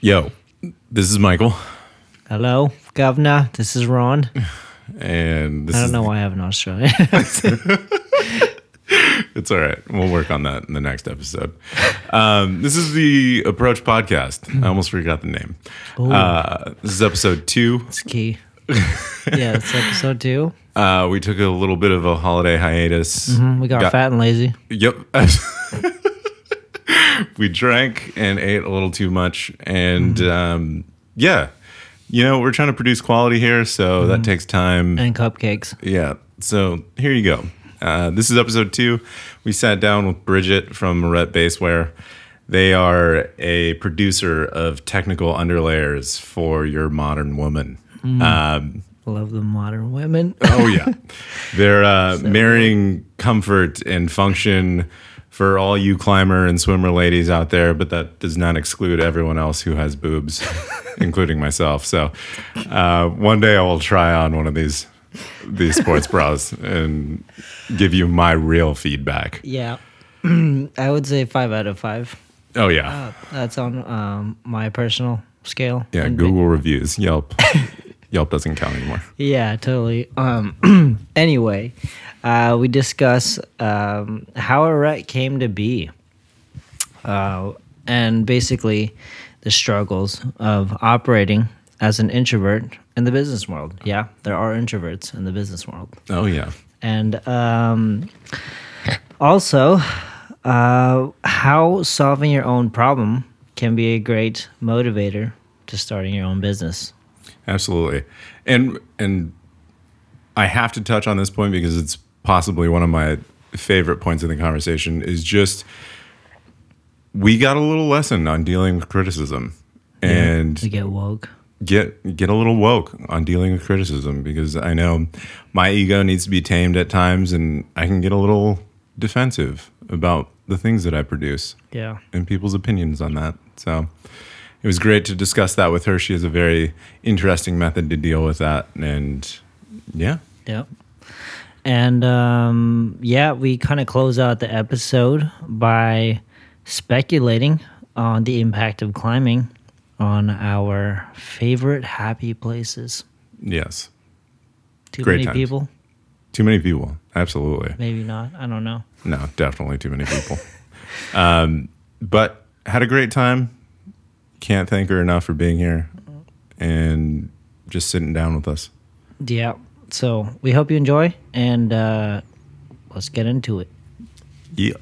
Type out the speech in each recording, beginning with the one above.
Yo, this is Michael, Hello, Governor. This is Ron. and this I don't know why I have an Australian. It's all right. We'll work on that in the next episode. Um, this is the Approach Podcast. I almost forgot the name. Uh, this is episode two. it's key. yeah, it's episode two. Uh, we took a little bit of a holiday hiatus. We got, fat and lazy. Yep. we drank and ate a little too much. And um, yeah, you know, we're trying to produce quality here, so that takes time. and cupcakes. Yeah. So here you go. Uh, this is episode two. We sat down with Bridget from Aret Basewear. They are a producer of technical underlayers for your modern woman. Um, Love the modern women. oh yeah, they're uh, marrying comfort and function for all you climber and swimmer ladies out there, but that does not exclude everyone else who has boobs, including myself. So uh, one day I will try on one of these these sports bras and give you my real feedback. Yeah. I would say five out of five. Oh yeah, That's on um, my personal scale. yeah. Google reviews, Yelp. Yelp doesn't count anymore. Yeah, totally. Um, anyway, uh, we discuss um, how Aret came to be, uh, and basically the struggles of operating as an introvert in the business world. Yeah, there are introverts in the business world, Oh yeah. and um, also uh, how solving your own problem can be a great motivator to starting your own business. Absolutely. And and I have to touch on this point because it's possibly one of my favorite points in the conversation is just we got a little lesson on dealing with criticism and To get woke. get get a little woke on dealing with criticism because I know my ego needs to be tamed at times and I can get a little defensive about the things that I produce Yeah. and people's opinions on that. So it was great to discuss that with her. She has a very interesting method to deal with that. And yeah, Yep. And um, yeah, we kind of close out the episode by speculating on the impact of climbing on our favorite happy places. yes. Too Great many times. people? Too many people. Absolutely. Maybe not. I don't know. No, definitely too many people. um, but had a great time. Can't thank her enough for being here and just sitting down with us. Yeah. So we hope you enjoy and uh, let's get into it. Yeah.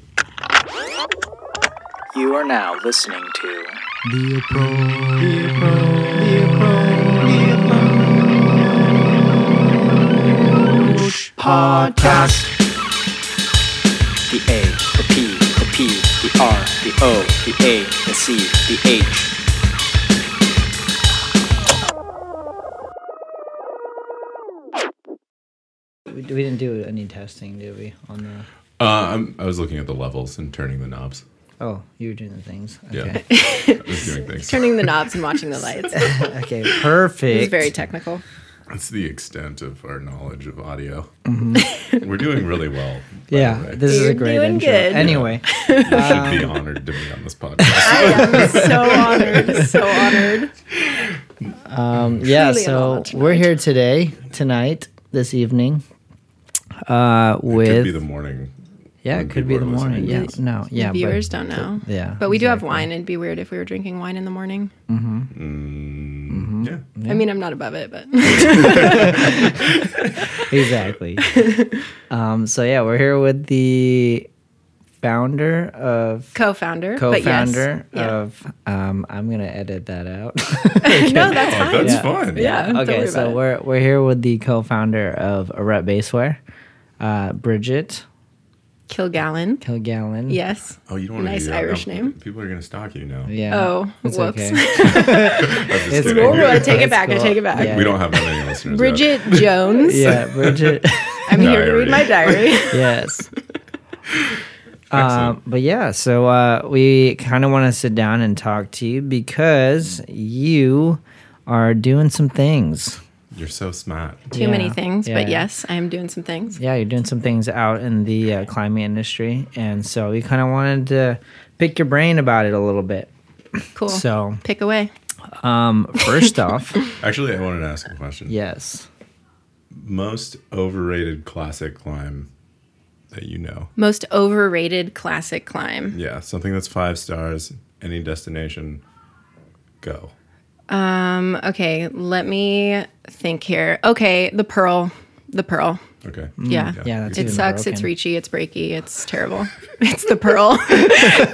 You are now listening to The Approach Podcast. The A, the P, the P, the R, the O, the A, the C, the H. We, we didn't do any testing, did we? On the Uh, I'm, I was looking at the levels and turning the knobs. oh, you were doing the things. Yeah. I was doing things. turning the knobs and watching the lights. Okay. Perfect. was very technical. That's the extent of our knowledge of audio. We're doing really well. by the Yeah, way. this is a great doing intro. good. Anyway, you should be honored to be on this podcast. I am so honored, so honored. um, yeah. Truly So we're here today, tonight, this evening, uh, it Could with be the morning. yeah, it could be the morning. listening. Yeah, no, yeah, the viewers but, don't know. yeah, But we do have wine. It'd be weird if we were drinking wine in the morning. Mm, Yeah. I mean, I'm not above it, but exactly. um, so yeah, we're here with the founder of co-founder. co-founder Yeah. of. Um, I'm gonna edit that out. no, that's Oh, fine. that's Yeah. fun. Yeah. don't okay, so we're we're here with the co-founder of Aret Basewear, uh, Bridget Kilgallon. Kilgallon. Yes. Oh, you don't want to Nice do that. Irish No, name. People are going to stalk you now. Yeah. Oh, it's whoops. okay. I'm just It's kidding. cool. I take it It's back, I take it back. Yeah, We don't have that many listeners. yet. Bridget Jones. Yeah, Bridget. I'm here to read my diary. yes. Excellent. Um, but yeah, so uh, we kind of want to sit down and talk to you because you are doing some things. You're so smart. Too many things, yeah. but yes, I am doing some things. Yeah, you're doing some things out in the uh, climbing industry, and so we kind of wanted to pick your brain about it a little bit. Cool. So, Pick away. um, first off, Actually, I wanted to ask a question. yes. Most overrated classic climb that you know. Most overrated classic climb. Yeah, something that's five stars, any destination, go. Um, okay, let me think here. Okay, the pearl. The pearl. Okay. Yeah. Mm, Yeah, that's It even sucks. It's reachy. It's breaky. It's terrible. it's the pearl.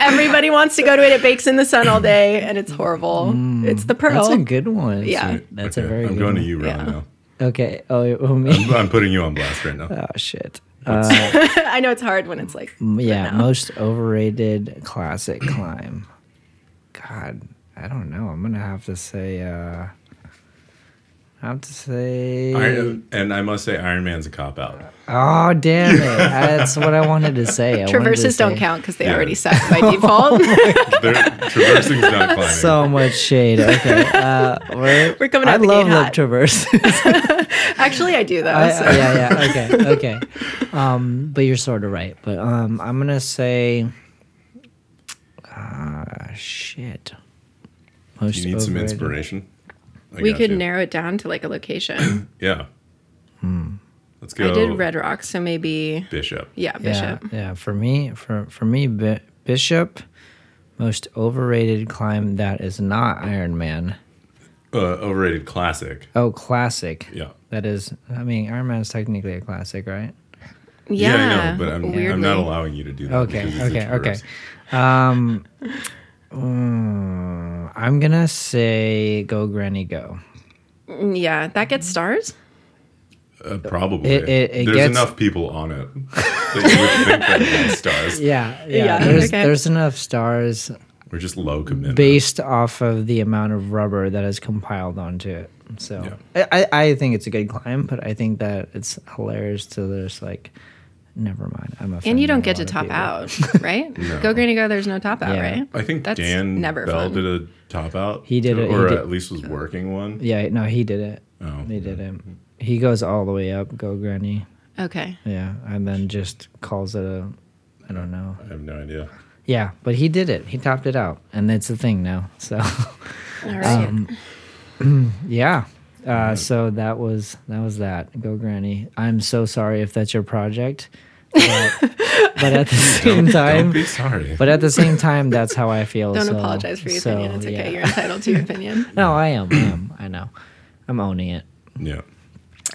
Everybody wants to go to it. It bakes in the sun all day, and it's horrible. it's the pearl. Mm, That's a good one. Yeah. That's a Okay, very I'm good going one. to you, Ron, Yeah. now. Okay. Oh, oh me. I'm, I'm putting you on blast right now. Oh shit. I know it's hard when it's like. Yeah, now. most overrated classic climb. God, I don't know. I'm gonna have to say. uh I have to say. Iron, and I must say, Iron Man's a cop out. Oh damn it! That's what I wanted to say. I wanted to Traverses don't say- count because they Yeah. already suck by default. They're, traversing's not climbing. So much shade. Okay, uh, we're, We're coming I out the love gate the hot. traverse. Actually, I do though. I, so- yeah, yeah. Okay, okay. Um, but you're sort of right. But um, I'm gonna say. Ah, shit. Most you need some overrated- inspiration. I we could you. narrow it down to like a location. Yeah. Hmm. Let's go. I did Red Rock, so maybe Bishop. yeah, Bishop. Yeah, yeah. For me, for for me, Bi- Bishop, most overrated climb that is not Iron Man. Uh, overrated classic. Oh, classic. Yeah. That is. I mean, Iron Man is technically a classic, right? Yeah, I know, but I'm, I'm not allowing you to do that. Okay, because it's a okay, okay. traverse. Um, mm, I'm gonna say go Granny Go. Yeah, that gets stars. Uh, probably. It- it- it There's gets- enough people on it that you would think that it stars. Yeah, yeah. Yeah, there's okay. there's enough stars We're just low commitment. based off of the amount of rubber that is compiled onto it. So I, I I think it's a good climb, but I think that it's hilarious to just like, never mind. I'm a And you don't get to top out, right? Go Granny Go. There's no top out, Yeah. right? I think That's Dan never Bell fun. did a top out. He did it, or did- at least was working one. Yeah, no, he did it. Oh, He did it. He goes all the way up, go Granny. Okay. Yeah, and then just calls it a, I don't know. I have no idea. Yeah, but he did it. He topped it out, and it's a thing now. So, All right. Um, yeah. Uh, so that was that was that. Go Granny. I'm so sorry if that's your project, but, but at the same Don't time, be sorry. but at the same time, that's how I feel. Don't so- apologize for your so, opinion. It's okay. yeah. You're entitled to your opinion. No, I am. I am. I know. I'm owning it. yeah.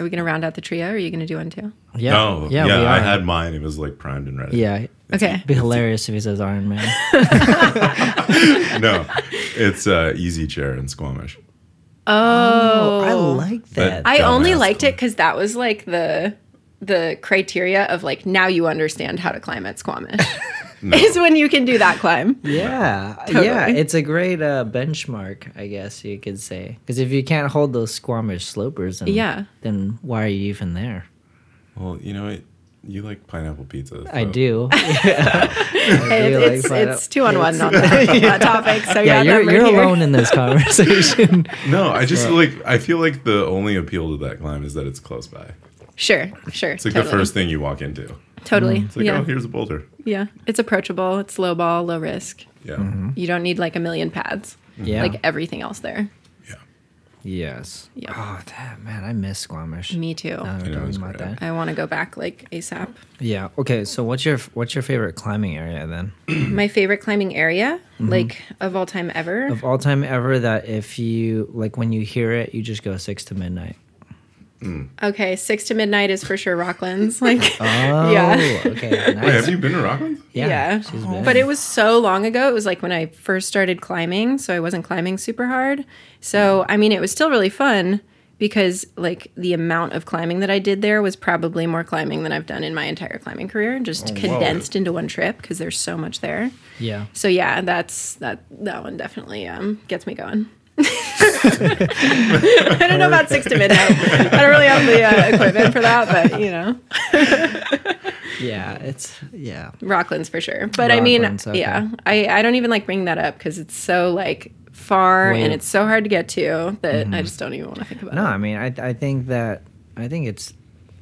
Are we gonna round out the trio? Or are you gonna do one too? Yeah. no. Yeah. Yeah. I had mine. It was like primed and ready. Yeah. Okay. It'd be hilarious if he says Iron Man. no. It's uh, easy chair in Squamish. Oh, I like that. That- I only Dumbass liked it because that was like the the criteria of like now you understand how to climb at Squamish. Is when you can do that climb. Yeah, Totally. yeah, it's a great uh, benchmark, I guess you could say. Because if you can't hold those Squamish slopers, then, Yeah. then why are you even there? Well, you know what? You like pineapple pizza. I so- do. Hey, do it's, like it's, it's two on one on that, on topic. So yeah, yeah, you're you're here. alone in this conversation. No, I just like I feel like the only appeal to that climb is that it's close by. Sure, sure. It's like totally. the first thing you walk into. Totally. Mm. It's like, yeah. oh, here's a boulder. yeah. It's approachable. It's low ball, low risk. Yeah. Mm-hmm. You don't need like a million pads. Mm-hmm. yeah. Like everything else there. Yeah. yes. Yep. Oh, that, man, I miss Squamish. Me too. Now that I know, talking about great. that. I want to go back like ASAP. Yeah. Okay. So what's your what's your favorite climbing area then My favorite climbing area, mm-hmm. like of all time ever. of all time ever? That if you like when you hear it, you just go six to midnight. Okay, six to midnight is for sure Rocklands. Like, Oh. Yeah. Okay. Nice. Wait, have you been to Rockland? yeah. yeah. She's been. But it was so long ago. It was like when I first started climbing, so I wasn't climbing super hard. So, I mean, it was still really fun because like the amount of climbing that I did there was probably more climbing than I've done in my entire climbing career, just whoa. condensed into one trip because there's so much there. yeah. So yeah, that's that that one definitely um gets me going. I don't know about six to midnight. I don't really have the uh, equipment for that, but you know, Yeah. It's yeah. Rocklands for sure. But I mean, okay. yeah, I I don't even like bring that up because it's so like far Wait. and it's so hard to get to that I just don't even want to think about No, it. I mean, I I think that I think it's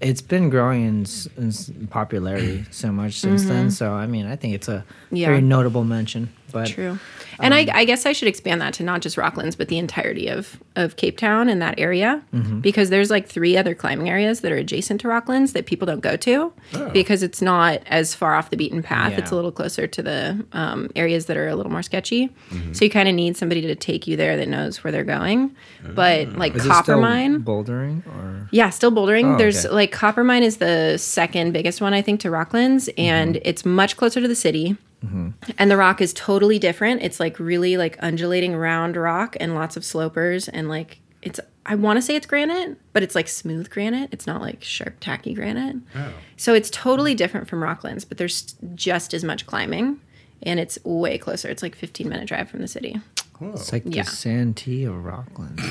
it's been growing in, in popularity so much since then. So I mean, I think it's a Mm-hmm. Yeah. very notable mention. But True. And I, I guess I should expand that to not just Rocklands, but the entirety of, of Cape Town and that area. Because there's like three other climbing areas that are adjacent to Rocklands that people don't go to because it's not as far off the beaten path. It's a little closer to the um, areas that are a little more sketchy. So you kind of need somebody to take you there that knows where they're going. But like is Coppermine. bouldering or Yeah, still bouldering. Oh, There's okay. like Coppermine is the second biggest one, I think, to Rocklands, and Mm-hmm. it's much closer to the city. And the rock is totally different. It's like really like undulating round rock and lots of slopers and like it's I want to say it's granite, but it's like smooth granite. It's not like sharp tacky granite. Oh. So it's totally different from Rocklands, but there's just as much climbing and it's way closer. It's like 15 minute drive from the city. It's like Yeah. the Santee of Rockland?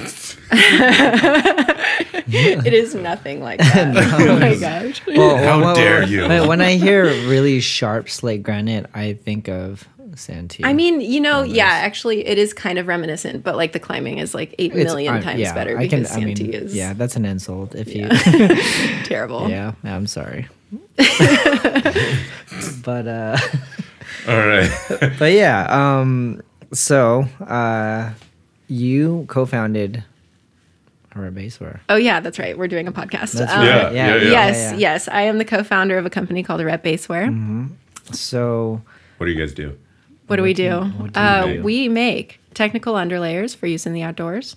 it is nothing like that. oh my gosh. Well, How well, dare well, you. When, when I hear really sharp slate granite, I think of Santee. I mean, you know, yeah, actually, it is kind of reminiscent, but like the climbing is like eight It's- million I- times yeah, better I can- because I mean, Santee is yeah, that's an insult. If you, terrible. yeah, I'm sorry. but uh, All right. but yeah, um, so uh, you co-founded Aret Basewear. Oh yeah, that's right. We're doing a podcast. That's Um, right. Yeah, Yeah, yeah, yeah. Yes, yeah. yes. I am the co-founder of a company called Aret Basewear. So what do you guys do? What do we do? what do uh, do? We make technical underlayers for use in the outdoors,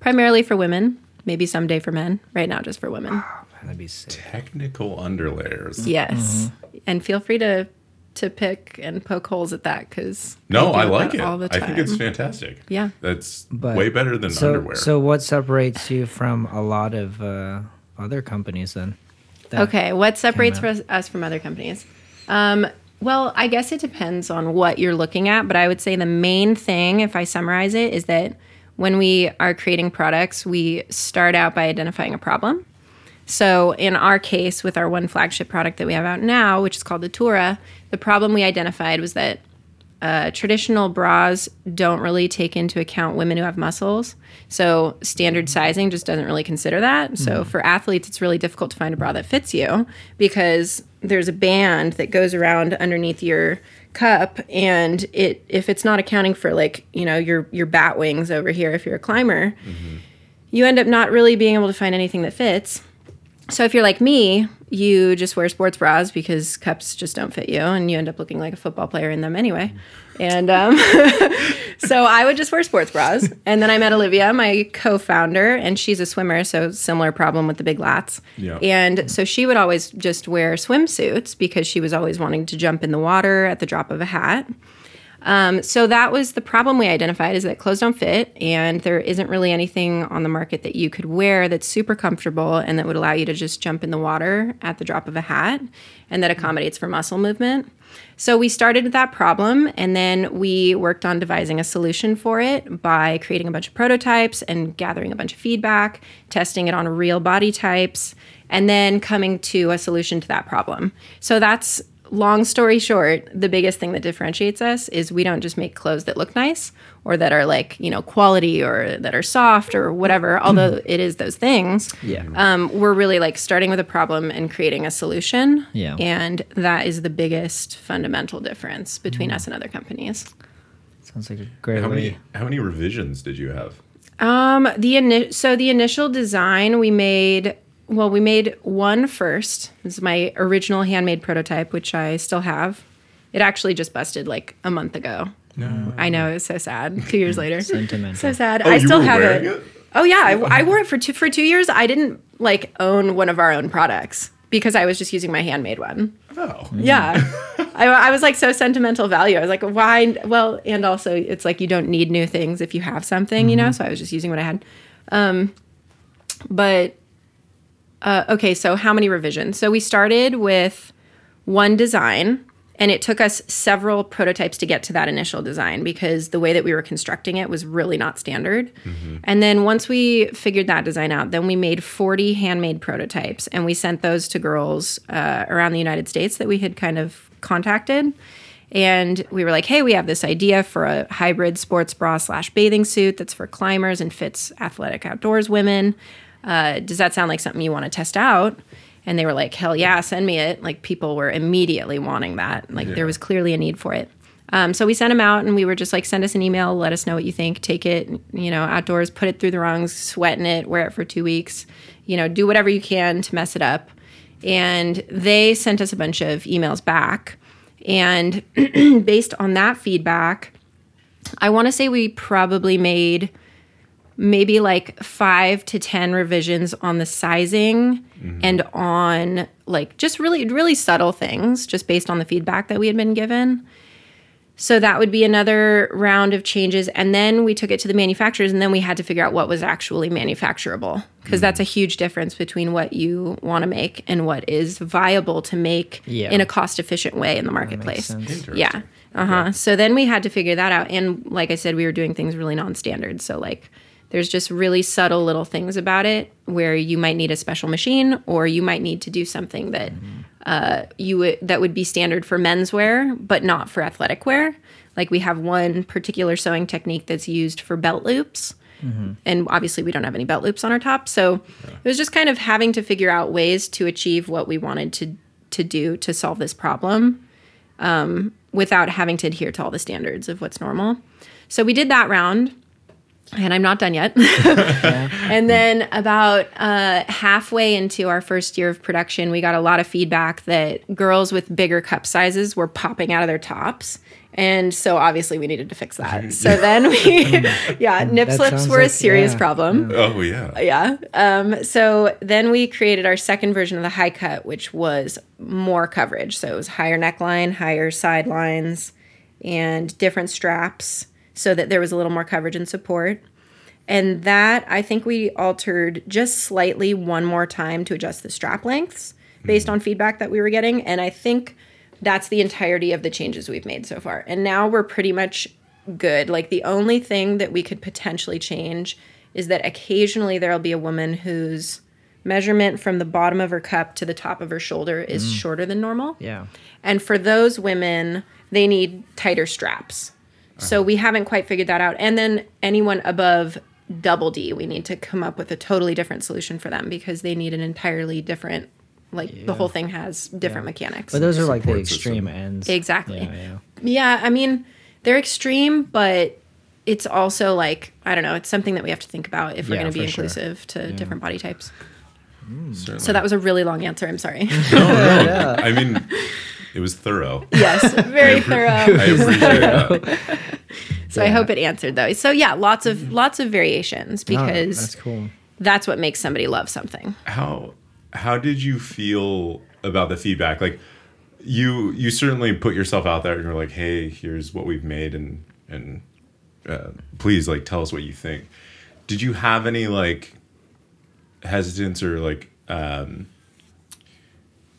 primarily for women. Maybe someday for men. Right now, just for women. that'd be sick. Technical underlayers. Yes, and feel free to to pick and poke holes at that because No, I like it. all the I think it's fantastic. Yeah. That's But- way better than So, underwear. so what separates you from a lot of uh, other companies then? Okay, what separates out. us, us from other companies? Um, well, I guess it depends on what you're looking at, but I would say the main thing, if I summarize it, is that when we are creating products, we start out by identifying a problem. So, in our case, with our one flagship product that we have out now, which is called the Tura, the problem we identified was that uh, traditional bras don't really take into account women who have muscles. So standard sizing just doesn't really consider that. So for athletes, it's really difficult to find a bra that fits you because there's a band that goes around underneath your cup and it if it's not accounting for like you know your your bat wings over here if you're a climber you end up not really being able to find anything that fits so if you're like me, you just wear sports bras because cups just don't fit you, and you end up looking like a football player in them anyway. And um, so I would just wear sports bras. And then I met Olivia, my co-founder, and she's a swimmer, so similar problem with the big lats. Yeah. And so she would always just wear swimsuits because she was always wanting to jump in the water at the drop of a hat. Um, so that was the problem we identified is that clothes don't fit and there isn't really anything on the market that you could wear that's super comfortable and that would allow you to just jump in the water at the drop of a hat and that accommodates for muscle movement. So we started with that problem and then we worked on devising a solution for it by creating a bunch of prototypes and gathering a bunch of feedback, testing it on real body types, and then coming to a solution to that problem. So that's long story short, the biggest thing that differentiates us is we don't just make clothes that look nice or that are like, you know, quality or that are soft or whatever, although it is those things. Yeah. Um, we're really like starting with a problem and creating a solution. Yeah. And that is the biggest fundamental difference between us and other companies. Sounds like a great how way. many how many revisions did you have? Um, the ini- so the initial design we made well, we made one first. This is my original handmade prototype, which I still have. It actually just busted like a month ago. No. I know, it was so sad. Two years mm, later. Sentimental. So sad. Oh, I you still were have it. it? Oh yeah, I, I wore it for two for two years. I didn't like own one of our own products because I was just using my handmade one. Oh. Mm. Yeah. I, I was like so sentimental value. I was like, why? Well, and also it's like you don't need new things if you have something, you mm-hmm. know? So I was just using what I had. Um, but, uh, okay, so how many revisions? So we started with one design and it took us several prototypes to get to that initial design because the way that we were constructing it was really not standard. And then once we figured that design out, then we made 40 handmade prototypes and we sent those to girls uh, around the United States that we had kind of contacted. And we were like, hey, we have this idea for a hybrid sports bra slash bathing suit that's for climbers and fits athletic outdoors women. Uh, does that sound like something you want to test out? And they were like, hell yeah, send me it. Like people were immediately wanting that. Like Yeah. there was clearly a need for it. Um, so we sent them out and we were just like, send us an email, let us know what you think, take it, you know, outdoors, put it through the rungs, sweat in it, wear it for two weeks, you know, do whatever you can to mess it up. And they sent us a bunch of emails back. And based on that feedback, I want to say we probably made maybe like five to 10 revisions on the sizing and on like just really, really subtle things just based on the feedback that we had been given. So that would be another round of changes. And then we took it to the manufacturers and then we had to figure out what was actually manufacturable because that's a huge difference between what you want to make and what is viable to make Yeah. in a cost efficient way in the marketplace. Yeah. Uh huh. So then we had to figure that out. And like I said, we were doing things really non standard. So, like, there's just really subtle little things about it where you might need a special machine or you might need to do something that uh, you would, that would be standard for menswear, but not for athletic wear. Like, we have one particular sewing technique that's used for belt loops. And obviously, we don't have any belt loops on our top. So it was just kind of having to figure out ways to achieve what we wanted to, to do to solve this problem without having to adhere to all the standards of what's normal. So we did that round, and I'm not done yet. and then about uh, halfway into our first year of production, we got a lot of feedback that girls with bigger cup sizes were popping out of their tops. And so obviously we needed to fix that. So then we, yeah, nip That slips sounds were a serious yeah, problem Oh yeah. yeah. Um, so then we created our second version of the high cut, which was more coverage. So it was higher neckline, higher sidelines, and different straps so that there was a little more coverage and support. And that I think we altered just slightly one more time to adjust the strap lengths based mm-hmm. on feedback that we were getting. And I think that's the entirety of the changes we've made so far. And now we're pretty much good. Like the only thing that we could potentially change is that occasionally there'll be a woman whose measurement from the bottom of her cup to the top of her shoulder is mm. shorter than normal. Yeah. And for those women, they need tighter straps. So uh-huh. we haven't quite figured that out. And then anyone above double D, we need to come up with a totally different solution for them because they need an entirely different, like the whole thing has different mechanics. But those are like the extreme system. ends. Exactly. Yeah, yeah. Yeah, I mean, they're extreme, but it's also like, I don't know, it's something that we have to think about if we're Yeah, going to be for sure. inclusive to different body types. Hmm. Certainly. So that was a really long answer. I'm sorry. no, no. I mean, it was thorough. yes, very thorough. I appreciate that. So I hope it answered though. So yeah, lots of lots of variations No, because that's cool. that's what makes somebody love something. How how did you feel about the feedback? Like you you certainly put yourself out there and you're like, hey, here's what we've made and and uh, please like tell us what you think. Did you have any like hesitance or like um,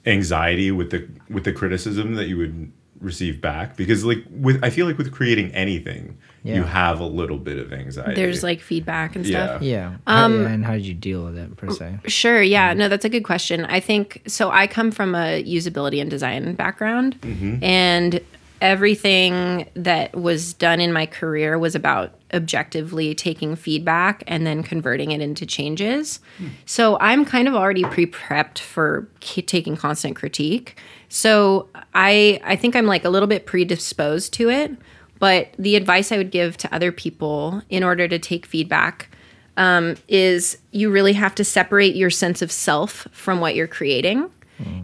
anxiety with the with the criticism that you would receive back? Because like with I feel like with creating anything, you have a little bit of anxiety. There's like feedback and stuff. Yeah. Um, How- and how did you deal with it per se? Sure. Yeah. No, that's a good question. I think so. I come from a usability and design background, and everything that was done in my career was about objectively taking feedback and then converting it into changes. So I'm kind of already pre-prepped for k- taking constant critique. So I I think I'm like a little bit predisposed to it. But the advice I would give to other people in order to take feedback um, is you really have to separate your sense of self from what you're creating.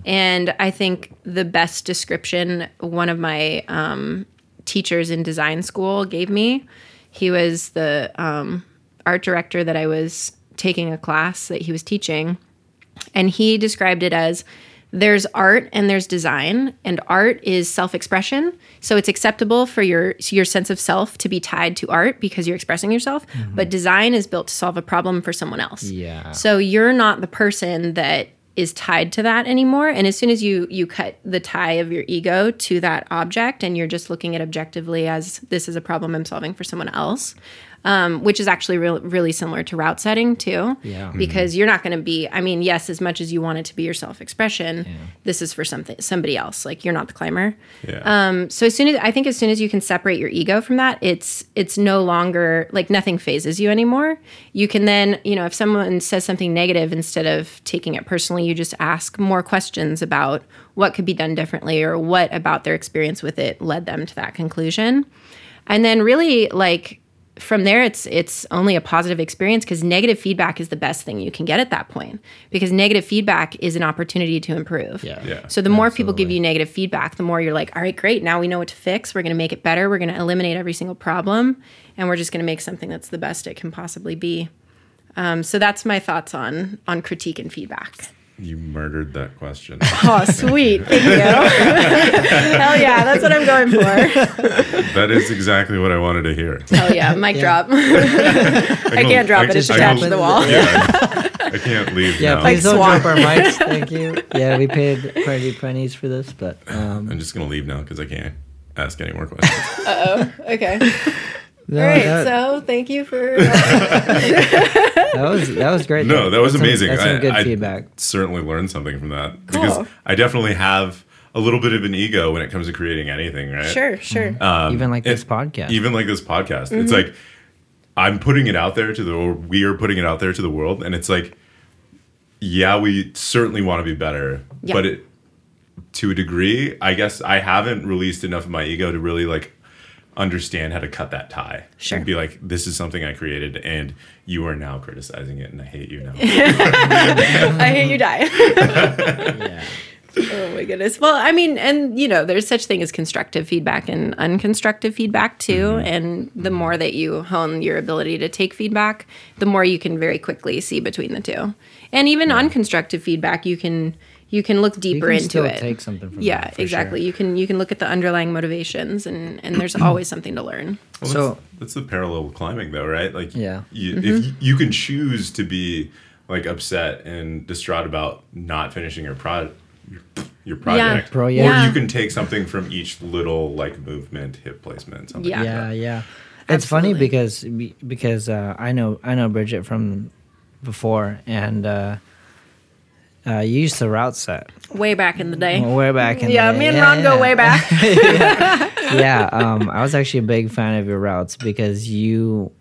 And I think the best description one of my um, teachers in design school gave me, he was the um, art director that I was taking a class that he was teaching. And he described it as there's art and there's design, and art is self-expression. So it's acceptable for your your sense of self to be tied to art because you're expressing yourself. But design is built to solve a problem for someone else. Yeah. So you're not the person that is tied to that anymore. And as soon as you you cut the tie of your ego to that object, and you're just looking at objectively as this is a problem I'm solving for someone else, um, which is actually real, really similar to route setting too. Yeah. Because you're not going to be. I mean, yes, as much as you want it to be your self expression, this is for something somebody else. Like you're not the climber. yeah. Um, so as soon as I think as soon as you can separate your ego from that, it's it's no longer like nothing phases you anymore. You can then, you know, if someone says something negative, instead of taking it personally, you just ask more questions about what could be done differently or what about their experience with it led them to that conclusion. And then really like from there it's it's only a positive experience because negative feedback is the best thing you can get at that point. Because negative feedback is an opportunity to improve. Yeah. Yeah. so the more people give you negative feedback the more you're like all right great. Now we know what to fix. We're going to make it better. We're going to eliminate every single problem and we're just going to make something that's the best it can possibly be. Um, so that's my thoughts on on critique and feedback You murdered that question. oh sweet thank you hell yeah that's what i'm going for that is exactly what I wanted to hear. hell yeah mic drop i can't drop it it's attached to the wall Yeah, I can't leave Yeah, now. please don't Swan. drop our mics. Thank you. Yeah, we paid pretty pennies for this, but um, I'm just gonna leave now because I can't ask any more questions. Uh oh. Okay no, all right that, so thank you for that was that was great. No, that was That's some- amazing. That's some good I feedback. certainly learned something from that Cool. because I definitely have a little bit of an ego when it comes to creating anything, right? sure sure Um, Even like this it- podcast. Even like this podcast. Mm-hmm. It's like I'm putting it out there to the or we are putting it out there to the world and it's like yeah, we certainly want to be better, Yeah. but it to a degree, I guess I haven't released enough of my ego to really like understand how to cut that tie. Sure. And be like, this is something I created and you are now criticizing it and I hate you now. I hate you die. yeah. oh my goodness. Well, I mean, and you know, there's such thing as constructive feedback and unconstructive feedback too. Mm-hmm. And the mm-hmm. more that you hone your ability to take feedback, the more you can very quickly see between the two. And even unconstructive feedback, you can you can look deeper can into still it. take something from yeah, that, exactly. sure. You can you can look at the underlying motivations, and and there's always something to learn. Well, So- that's, that's the parallel climbing, though, right? Like, Yeah. you, Mm-hmm. if you, you can choose to be like upset and distraught about not finishing your pro your, your project, Bro, or yeah. you can take something from each little like movement, hip placement, something. Yeah. like yeah, that. yeah. Yeah. It's funny because because uh, I know I know Bridget from before, and uh, uh, you used to route set Way back in the day. way back in yeah, the day. me and Yeah, Ron go yeah. way back. yeah, um, I was actually a big fan of your routes because you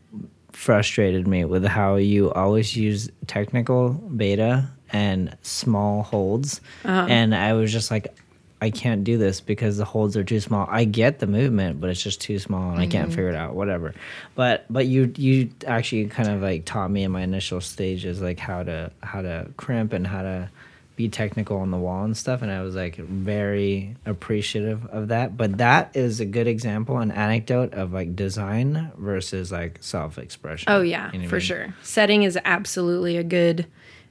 frustrated me with how you always use technical beta and small holds, Uh-huh. and I was just like. I can't do this because the holds are too small. I get the movement, but it's just too small and I can't Mm-hmm. figure it out. Whatever. But but you you actually kind of like taught me in my initial stages like how to how to crimp and how to be technical on the wall and stuff and i was like very appreciative of that but that is a good example an anecdote of like design versus like self-expression Oh yeah, You know what I for mean? sure. Setting is absolutely a good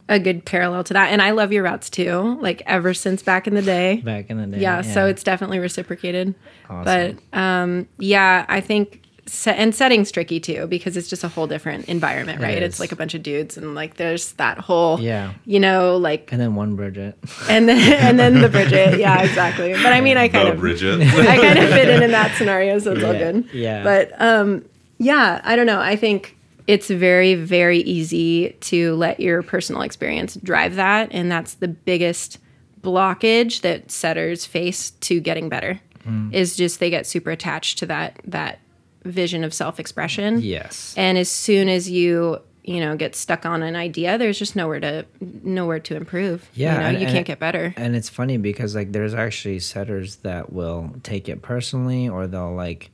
a good parallel to that. And I love your routes too. Like ever since back in the day. back in the day yeah, so it's definitely reciprocated. Awesome. But um yeah, I think and setting's tricky too because it's just a whole different environment, right? It's like a bunch of dudes and like there's that whole Yeah. you know, like and then one bridget and then and then the Bridget. Yeah, exactly. But I mean I kind The of Bridget. I kind of fit in in that scenario, so it's all good. yeah. But um, yeah, I don't know. I think it's very, very easy to let your personal experience drive that, and that's the biggest blockage that setters face to getting better. Mm. Is just they get super attached to that that vision of self expression. yes And as soon as you you know get stuck on an idea, there's just nowhere to nowhere to improve. Yeah, you know, and- you and- can't get better. and it's funny because like there's actually setters that will take it personally or they'll like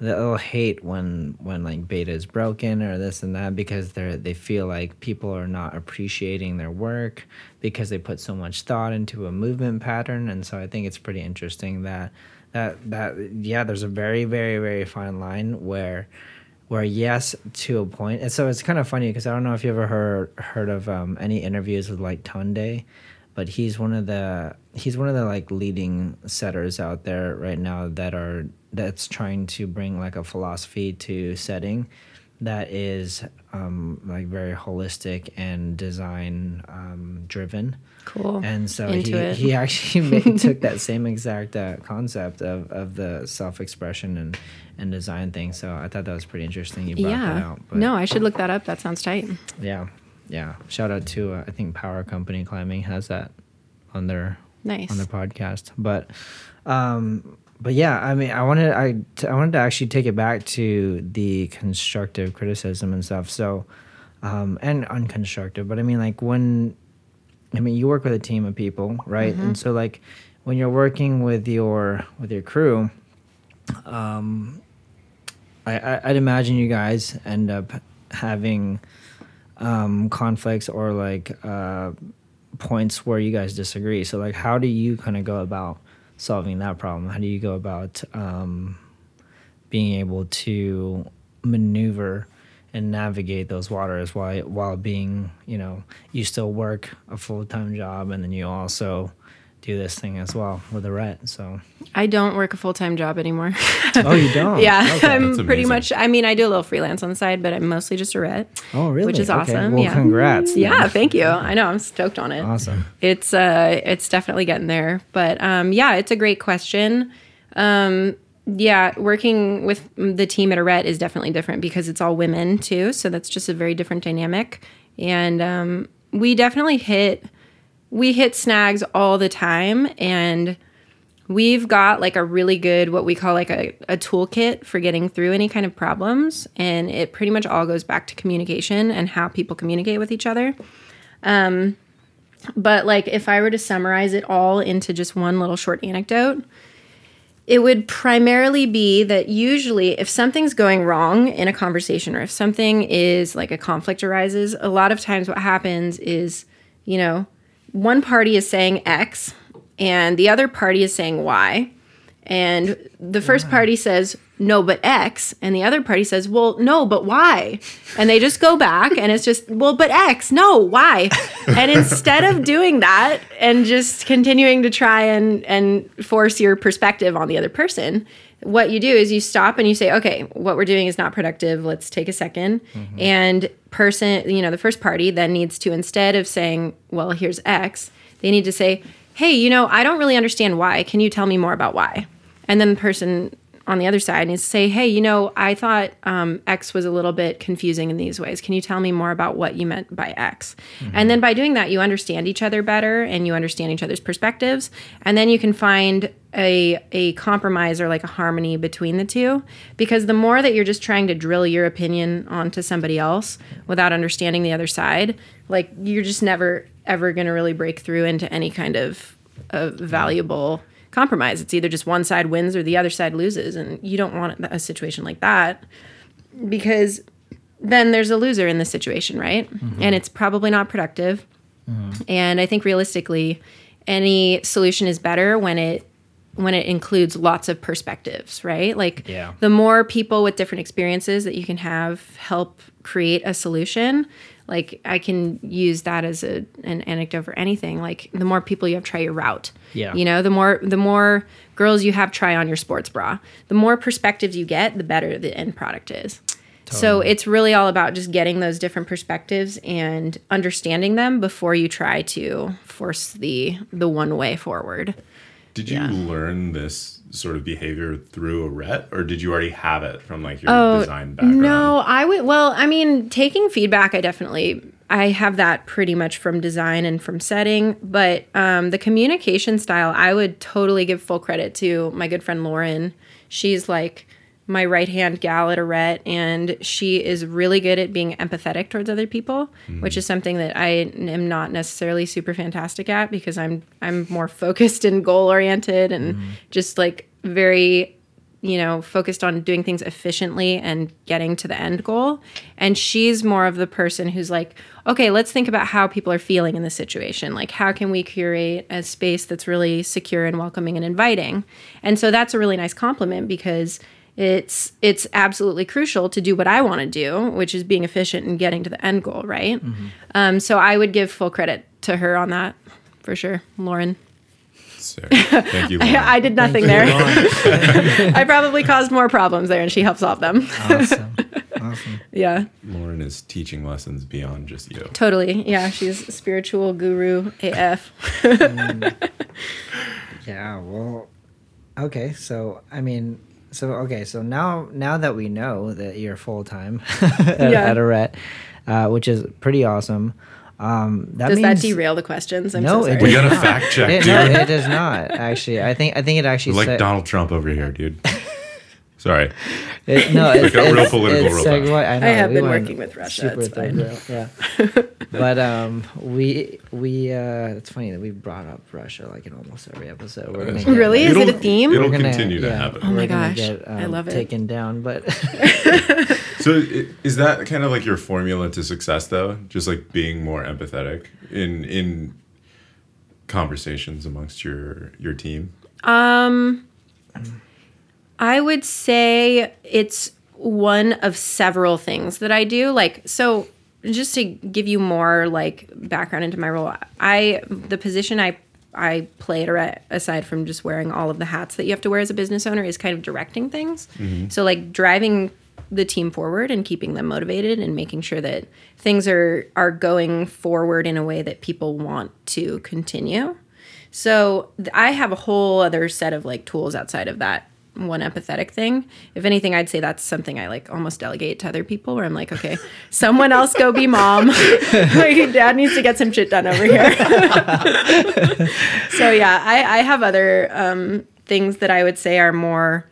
they'll hate when when like beta is broken or this and that because they're they feel like people are not appreciating their work because they put so much thought into a movement pattern and so i think it's pretty interesting that that that yeah there's a very very very fine line where where yes to a point. And so it's kind of funny because i don't know if you ever heard heard of um, any interviews with like Tonde but he's one of the he's one of the like leading setters out there right now that are that's trying to bring like a philosophy to setting that is um, like very holistic and design um, driven Cool. and so Into he, it. he actually made, took that same exact uh, concept of, of the self-expression and, and design thing so i thought that was pretty interesting you brought that yeah. out but No, I should look that up. That sounds tight. yeah yeah shout out to uh, i think power company climbing has that on their Nice. on their podcast but um but yeah i mean i wanted i t- i wanted to actually take it back to the constructive criticism and stuff so um and unconstructive but i mean like when I mean, you work with a team of people, right? And so like when you're working with your with your crew, um, I, I I'd imagine you guys end up having um, conflicts or like uh, points where you guys disagree. So like, how do you kind of go about solving that problem? How do you go about um, being able to maneuver and navigate those waters while while being you know you still work a full time job and then you also do this thing as well with Aret. So I don't work a full time job anymore. oh, you don't? yeah, That's I'm pretty much. I mean, I do a little freelance on the side, but I'm mostly just Aret. Oh, really? Which is Okay. awesome. Well, yeah. congrats. then. Yeah, thank you. I know I'm stoked on it. Awesome. It's uh, it's definitely getting there. But um, yeah, it's a great question. Um, yeah, working with the team at Aret is definitely different because it's all women too. So that's just a very different dynamic. And um, we definitely hit we hit snags all the time and we've got like a really good what we call like a, a toolkit for getting through any kind of problems and it pretty much all goes back to communication and how people communicate with each other. Um, but like if i were to summarize it all into just one little short anecdote it would primarily be that usually if something's going wrong in a conversation or if something is like a conflict arises a lot of times what happens is you know one party is saying x and the other party is saying y and the first party says no but x. And the other party says well no but y. And they just go back and it's just well but x no y. And instead of doing that and just continuing to try and and force your perspective on the other person what you do is you stop and you say okay what we're doing is not productive. Let's take a 2nd mm-hmm. and person you know the first party then needs to instead of saying well here's x they need to say hey you know i don't really understand why can you tell me more about why and then the person on the other side needs to say, hey, you know, I thought um, X was a little bit confusing in these ways. Can you tell me more about what you meant by X? And then by doing that, you understand each other better and you understand each other's perspectives. And then you can find a, a compromise or like a harmony between the two. Because the more that you're just trying to drill your opinion onto somebody else without understanding the other side, like you're just never, ever going to really break through into any kind of, of valuable compromise. It's either just one side wins or the other side loses, and you don't want a situation like that because then there's a loser in the situation, right? Mm-hmm. And it's probably not productive. Mm-hmm. And I think realistically, any solution is better when it when it includes lots of perspectives, right? Like Yeah. the more people with different experiences that you can have help create a solution, like I can use that as a, an anecdote for anything. Like the more people you have try your route, Yeah. you know, the more the more girls you have try on your sports bra, the more perspectives you get, the better the end product is. So it's really all about just getting those different perspectives and understanding them before you try to force the the one way forward. Did you Yeah. learn this sort of behavior through Aret, or did you already have it from like your Oh, design background? No, I would. Well, I mean, taking feedback, I definitely I have that pretty much from design and from setting. But um, the communication style, I would totally give full credit to my good friend Lauren. She's like my right hand gal at Aret, and she is really good at being empathetic towards other people, which is something that I am not necessarily super fantastic at because I'm I'm more focused and goal oriented and just like very you know, focused on doing things efficiently and getting to the end goal. And she's more of the person who's like, okay, let's think about how people are feeling in this situation. Like, how can we curate a space that's really secure and welcoming and inviting? And so that's a really nice compliment because it's it's absolutely crucial to do what I want to do, which is being efficient and getting to the end goal, right? Um, so I would give full credit to her on that for sure, Lauren. So, thank you. Lauren. I did nothing there. I probably caused more problems there, and she helped solve them. Awesome. awesome. Yeah, Lauren is teaching lessons beyond just you. totally. Yeah, she's a spiritual guru AF. Yeah, well, okay. So, I mean, so okay. So now, now that we know that you're full time at, Yeah. at Aret, uh, which is pretty awesome. Um, that Does means that derail the questions? I'm No, so sorry. We got a fact check, It, dude. no, it does not actually. I think I think it actually like se- Donald Trump over here, dude. Sorry. It, no, it's, got real political it's real fast. segue- I, know, I have we been working with Russia, super it's fine. thorough, Yeah. but um, we we uh, it's funny that we brought up Russia like in almost every episode. We're gonna get, Really? Is it a theme? It'll gonna- continue to yeah, happen. Oh my gosh, get, I um, love it. Taken down, but So is that kind of like your formula to success though? Just like being more empathetic in in conversations amongst your your team? Um, I would say it's one of several things that I do. Like, so just to give you more like background into my role, I the position I I play aside from just wearing all of the hats that you have to wear as a business owner, is kind of directing things. Mm-hmm. So like driving the team forward and keeping them motivated and making sure that things are are going forward in a way that people want to continue. So th- I have a whole other set of like tools outside of that one empathetic thing. If anything, I'd say that's something I like almost delegate to other people where I'm like, okay, someone else go be mom. like, dad needs to get some shit done over here. so yeah, I, I have other um, things that I would say are more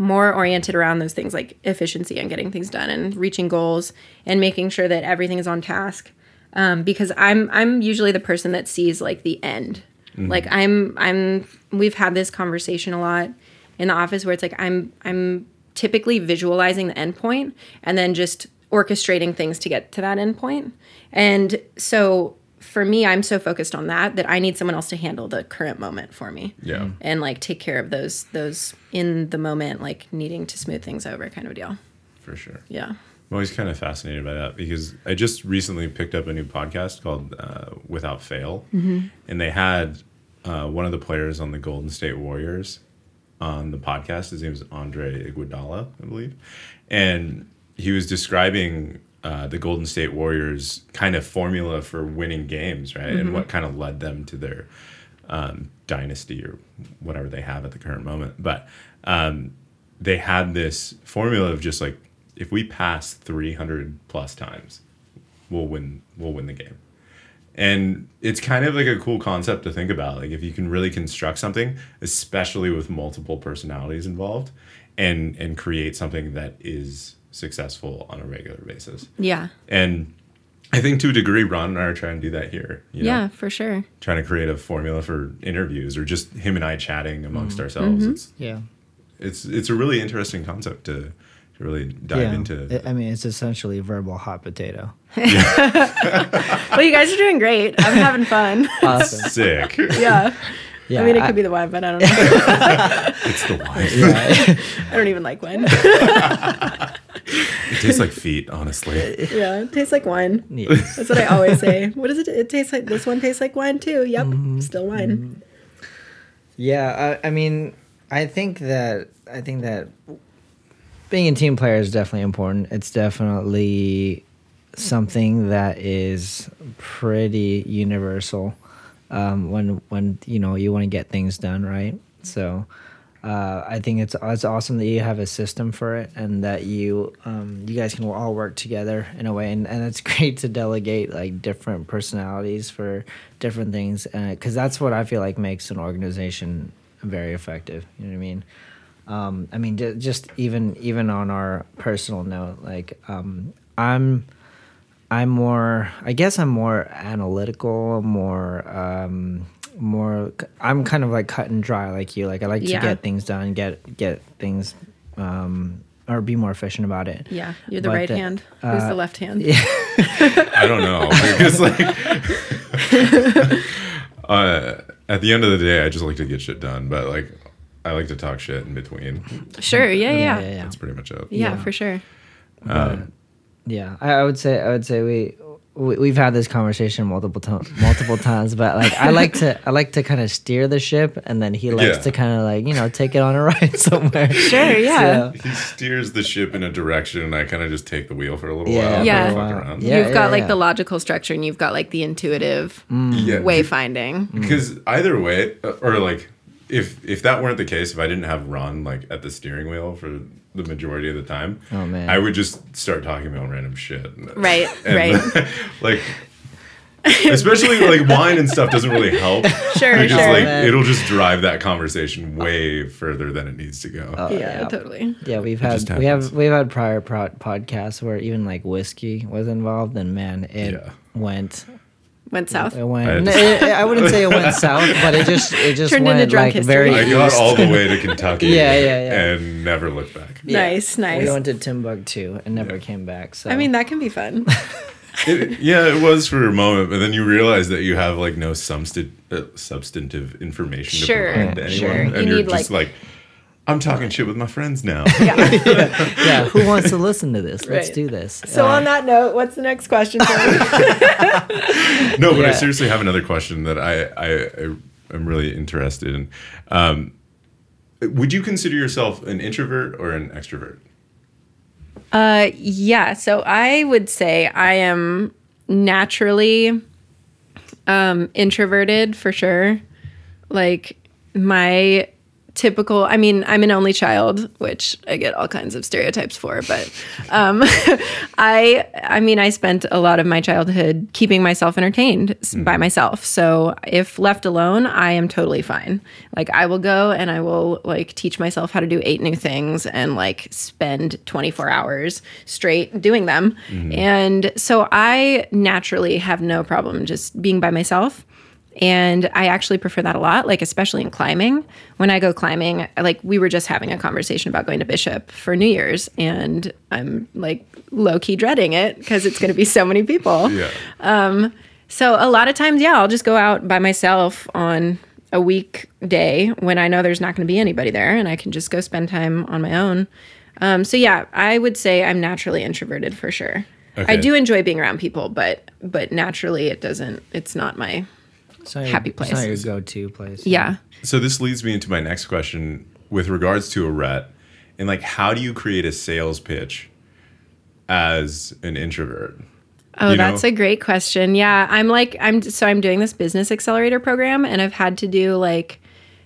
more oriented around those things like efficiency and getting things done and reaching goals and making sure that everything is on task um, because i'm i'm usually the person that sees like the end like i'm i'm we've had this conversation a lot in the office where it's like i'm i'm typically visualizing the endpoint point and then just orchestrating things to get to that endpoint. point and so for me i'm so focused on that that i need someone else to handle the current moment for me Yeah. and like take care of those those in the moment like needing to smooth things over kind of deal For sure. yeah I'm always kind of fascinated by that because I just recently picked up a new podcast called uh, Without Fail, and they had uh, one of the players on the Golden State Warriors on the podcast. His name is Andre Iguodala, I believe, and he was describing uh, the Golden State Warriors' kind of formula for winning games, right, and what kind of led them to their um, dynasty or whatever they have at the current moment. But um, they had this formula of just like if we pass 300 plus times, we'll win. We'll win the game. And it's kind of like a cool concept to think about. Like if you can really construct something, especially with multiple personalities involved, and and create something that is successful on a regular basis. yeah And I think to a degree, Ron and I are trying to do that here. you know? yeah for sure trying to create a formula for interviews or just him and I chatting amongst mm-hmm. ourselves. Mm-hmm. It's yeah, it's it's a really interesting concept to, to really dive yeah. into. I- I mean, it's essentially verbal hot potato. well you guys are doing great i'm having fun Awesome. Sick. yeah Yeah, I mean, it could be the wine, but I don't know. it's the wine. yeah. I don't even like wine. It tastes like feet, honestly. yeah, it tastes like wine. yeah. That's what I always say. What does it? It tastes like this one tastes like wine too. Yep, Mm-hmm. still wine. Yeah, I, I mean, I think that I think that being a team player is definitely important. It's definitely something that is pretty universal um, when when you know you want to get things done, right? So. Uh, I think it's it's awesome that you have a system for it and that you um, you guys can all work together in a way and, and it's great to delegate like different personalities for different things because that's what I feel like makes an organization very effective. You know what I mean? Um, I mean, ju- just even even on our personal note, like um, I'm I'm more. I guess I'm more analytical, more um, more. I'm kind of like cut and dry, like you. Like I like to Yeah. get things done, get get things, um, or be more efficient about it. Yeah, you're the But right the- hand. Who's uh, the left hand? Yeah. I don't know because like, uh, at the end of the day, I just like to get shit done. But like, I like to talk shit in between. Sure. Yeah. Yeah. yeah, Yeah. yeah. That's pretty much it. Yeah, Yeah. for sure. Um, yeah, I, I would say I would say we, we we've had this conversation multiple times multiple times, but like I like to I like to kind of steer the ship, and then he likes Yeah. to kind of like you know take it on a ride somewhere. Sure, yeah. So, He steers the ship in a direction, and I kind of just take the wheel for a little Yeah, while. Yeah. and for a fuck while. Yeah, you've got yeah, like yeah. the logical structure, and you've got like the intuitive mm. Yeah. wayfinding. Mm. Because either way, uh, or like, if if that weren't the case, if I didn't have Ron like at the steering wheel for the majority of the time, Oh, man. I would just start talking about random shit. Right, And, right. like, Especially like wine and stuff doesn't really help. Sure, because sure. like Man. it'll just drive that conversation way further than it needs to go. Oh, yeah, totally. Yeah, we've had we have we've had prior pro- podcasts where even like whiskey was involved, and man, it Yeah. went Went south. it went. I had it- I wouldn't say it went south, but it just it just Turned went into drunk like history. very. I got all the way to Kentucky. Yeah, yeah, yeah. And never looked back. Nice, nice. We went to Timbuktu and never came back. So I mean, that can be fun. It, yeah, it was for a moment, but then you realize that you have like no substan- uh, substantive information Sure, to provide to sure. anyone, You and you're need, just like- like, I'm talking shit with my friends now. yeah, yeah. who wants to listen to this? Let's do this. So Uh, on that note, what's the next question? Tony? no, but I seriously have another question that I I, I am really interested in. Um, would you consider yourself an introvert or an extrovert? Uh, yeah. So I would say I am naturally um, introverted for sure. Like my typical. I mean, I'm an only child, which I get all kinds of stereotypes for. But um, I, I mean, I spent a lot of my childhood keeping myself entertained s by myself. So if left alone, I am totally fine. Like I will go and I will like teach myself how to do eight new things and like spend 24 hours straight doing them. And so I naturally have no problem just being by myself. And I actually prefer that a lot, like especially in climbing. When I go climbing, like we were just having a conversation about going to Bishop for New Year's, and I'm like low key dreading it because it's going to be so many people. Yeah. Um, So a lot of times, yeah, I'll just go out by myself on a weekday when I know there's not going to be anybody there, and I can just go spend time on my own. Um, so yeah, I would say I'm naturally introverted for sure. Okay. I do enjoy being around people, but but naturally it doesn't. It's not my not your- happy It's not your place. go-to place. yeah. So this leads me into my next question with regards to Aret, and like, how do you create a sales pitch as an introvert? Oh, You that's know? a great question. Yeah, I'm like I'm so I'm doing this business accelerator program and I've had to do like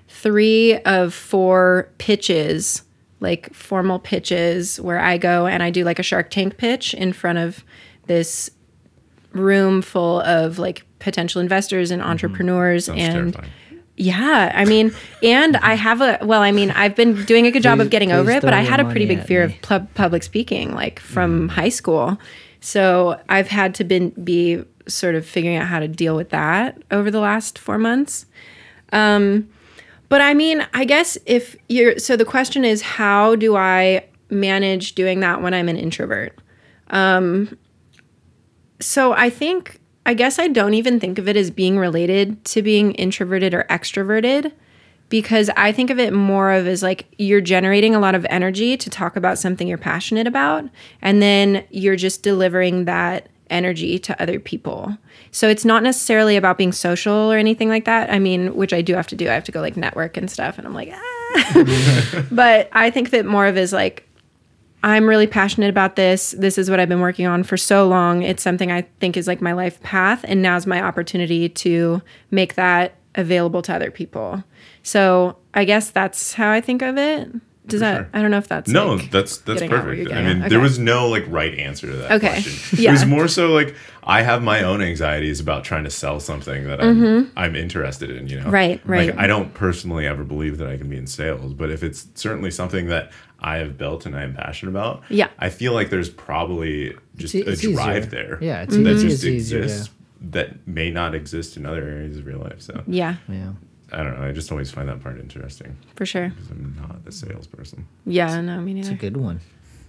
3 of 4 pitches, like formal pitches where I go and I do like a Shark Tank pitch in front of this room full of like potential investors and entrepreneurs Mm-hmm. And terrifying. yeah, I mean, and I have a well, I mean, I've been doing a good job Please- of getting over it, but I had a pretty big fear me. of pub- public speaking, like from Mm. high school. So I've had to been be sort of figuring out how to deal with that over the last four months. Um, but I mean, I guess if you're so the question is, how do I manage doing that when I'm an introvert? Um, so I think I guess I don't even think of it as being related to being introverted or extroverted because I think of it more of as like you're generating a lot of energy to talk about something you're passionate about and then you're just delivering that energy to other people. So it's not necessarily about being social or anything like that. I mean, which I do have to do. I have to go like network and stuff and I'm like, ah. but I think that more of as like I'm really passionate about this. This is what I've been working on for so long. It's something I think is like my life path. And now's my opportunity to make that available to other people. So I guess that's how I think of it. Does that, sure. I don't know if that's No, like- that's that's getting at where you're perfect. I mean, at. there was no like right answer to that Okay. question. Yeah. It was more so like I have my own anxieties about trying to sell something that I'm I'm interested in. You know, Mm-hmm. Right, right. Like I don't personally ever believe that I can be in sales, but if it's certainly something that I have built and I am passionate about, Yeah. I feel like there's probably just It's- a it's easier. drive there. Yeah, it's that easy- just it's easier to- exists that may not exist in other areas of your life. So yeah, Yeah. I don't know. I just always find that part interesting for sure. because I'm not a salesperson. Yeah, no, me It's a good one.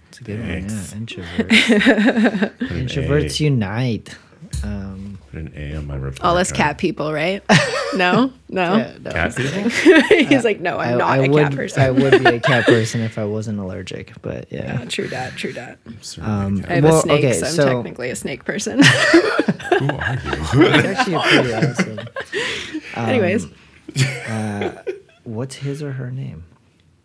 It's a good Thanks. one. Yeah. Introverts. Introverts unite. Um, put an A on my report. All us card. cat people, right? No, no. yeah, no. Cat people? He's like, no, I'm I, not I a would, cat person. I would be a cat person if I wasn't allergic, but yeah. true dat, true dat. Um. I have Well, a snake, okay, so I'm so- technically a snake person. Who are you? It's actually pretty awesome. Um, Anyways, What's his or her name?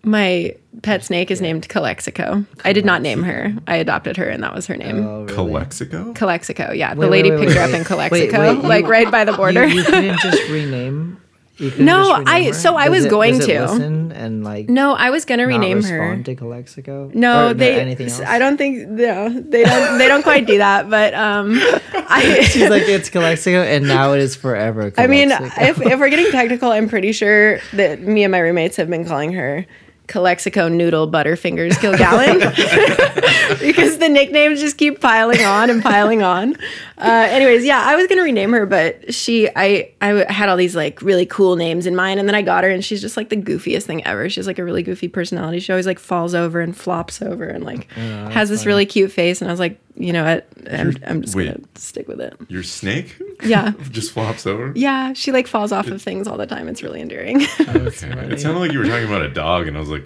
My pet snake is named Calexico. I did not name her. I adopted her, and that was her name. Oh, really? Calexico? Calexico, yeah. The Wait, lady wait, picked wait, her up in Calexico, Wait, wait, like you- right by the border. You, you couldn't just rename You couldn't No, just rename I- her? so I Does was it- going does it to. listen and like No, I was gonna not rename her. respond to Calexico. No, Or they. anything else. I don't think. No, they don't. They don't quite do that. But um, I. She's like it's Calexico, and now it is forever. I mean, if, if we're getting technical, I'm pretty sure that me and my roommates have been calling her Calexico Noodle Butterfingers Kilgallon because nicknames just keep piling on and piling on. Uh, anyways, yeah, I was gonna rename her, but she, I, I had all these like really cool names in mind, and then I got her, and she's just like the goofiest thing ever. She's like a really goofy personality. She always like falls over and flops over, and like has this really cute face. And I was like, you know what, I'm, I'm just Wait. gonna stick with it. Your snake Yeah. just flops over. Yeah, she like falls off of things all the time. It's really endearing. Okay. It sounded like you were talking about a dog, and I was like,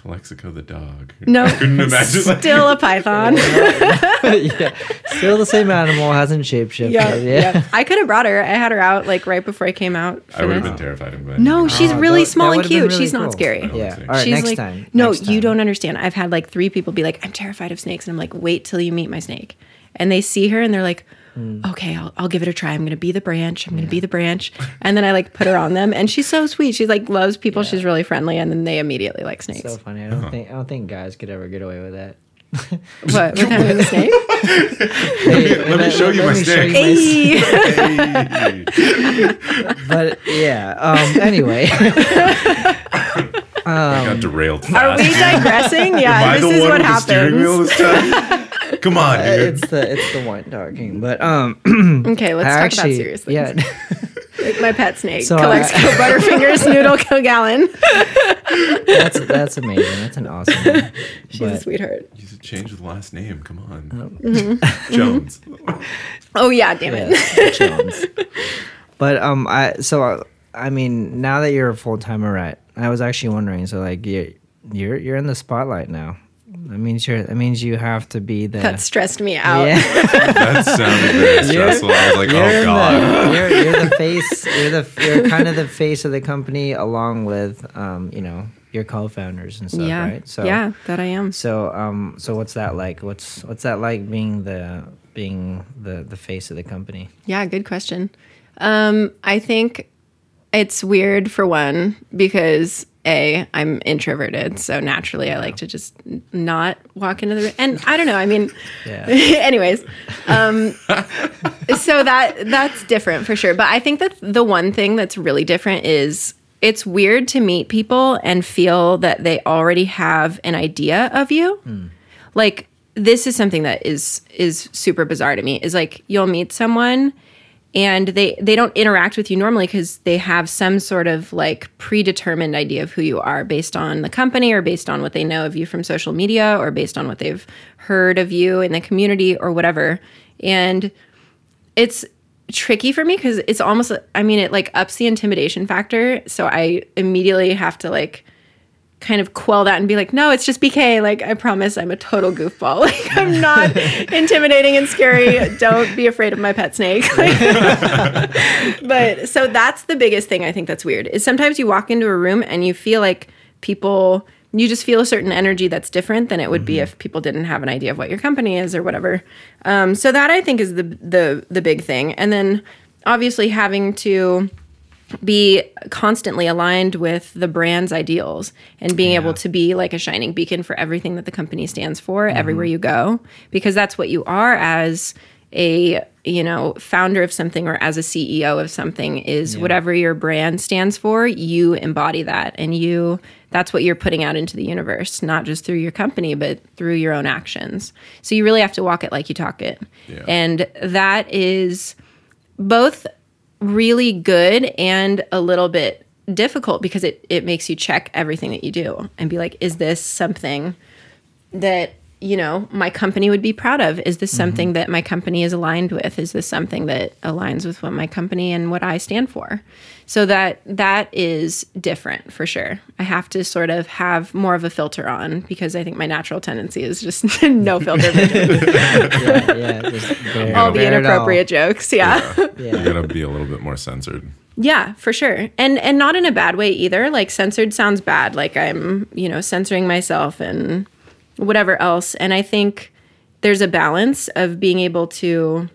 Calexico the dog. No, I couldn't imagine. Like, still a python. yeah, still the same animal hasn't shapeshifted. yeah, Yeah, yeah. I could have brought her. I had her out like right before I came out. I would have been terrified. I'm glad. No, ah, she's Oh, really that- small that and cute. really She's not scary. Yeah. All right, She's next like, time. no, next you time. don't understand. I've had like three people be like, I'm terrified of snakes. And I'm like, wait till you meet my snake. And they see her and they're like, Hmm. okay, I'll, I'll give it a try. I'm going to be the branch. I'm going to be the branch. And then I like put her on them. And she's so sweet. She like loves people. She's really friendly. And then they immediately like snakes. So funny. I don't think I don't think guys could ever get away with that. what, with having a snake? Hey, let me show you my snake. you my Hey. Hey. But yeah. Um. Anyway. I got derailed Um, Are we digressing? Yeah, this the is one what with the wheel happens. this time? Come on, dude. it's the it's the wine talking. But um. Okay, let's I talk actually, about serious things. Yeah. Like my pet snake, So, uh, Calexico Butterfingers Noodle Kilgallon. that's that's amazing. That's an awesome. One. She's a sweetheart. You should change the last name. Come on, Mm-hmm. Jones. Oh yeah, damn it. Yes, Jones. But um, I so uh, I mean, now that you're a full timer, right? I was actually wondering. So like, you're you're you're in the spotlight now. That means you're. That means you have to be the. That stressed me out. yeah. That sounded very stressful. I was like, oh god. the, you're, you're the face. You're the you're kind of the face of the company, along with um, you know, your co-founders and stuff, Yeah. right? So yeah, that I am. So um, so what's that like? What's what's that like being the being the the face of the company? Yeah, good question. Um, I think it's weird for one because a I'm introverted, so naturally I like to just not walk into the room. And I don't know. I mean, Yeah. anyways, um, so that that's different for sure. But I think that the one thing that's really different is it's weird to meet people and feel that they already have an idea of you. Like this is something that is is super bizarre to me. Is like you'll meet someone and they they don't interact with you normally because they have some sort of like predetermined idea of who you are based on the company or based on what they know of you from social media or based on what they've heard of you in the community or whatever. And it's tricky for me because it's almost i mean it like ups the intimidation factor. So i immediately have to like kind of quell that and be like, no, it's just BK. Like, I promise I'm a total goofball. Like, I'm not intimidating and scary. Don't be afraid of my pet snake. But so that's the biggest thing I think that's weird is sometimes you walk into a room and you feel like people, you just feel a certain energy that's different than it would be if people didn't have an idea of what your company is or whatever. Um, so that I think is the, the, the big thing. And then obviously having to, be constantly aligned with the brand's ideals and being able to be like a shining beacon for everything that the company stands for mm-hmm. everywhere you go. Because that's what you are as a you know founder of something or as a CEO of something is whatever your brand stands for you embody that. And you that's what you're putting out into the universe not just through your company but through your own actions. So you really have to walk it like you talk it. Yeah. and that is both really good and a little bit difficult because it it makes you check everything that you do and be like is this something that you know my company would be proud of? Is this something mm-hmm. that my company is aligned with? Is this something that aligns with what my company and what I stand for so that that is different for sure i have to sort of have more of a filter on because i think my natural tendency is just no filter vision. Yeah, yeah. Just bear, all the bear it all. inappropriate jokes yeah. You gotta be a little bit more censored. Yeah, for sure. And and not in a bad way either. Like censored sounds bad. Like I'm, you know, censoring myself and whatever else. And I think there's a balance of being able to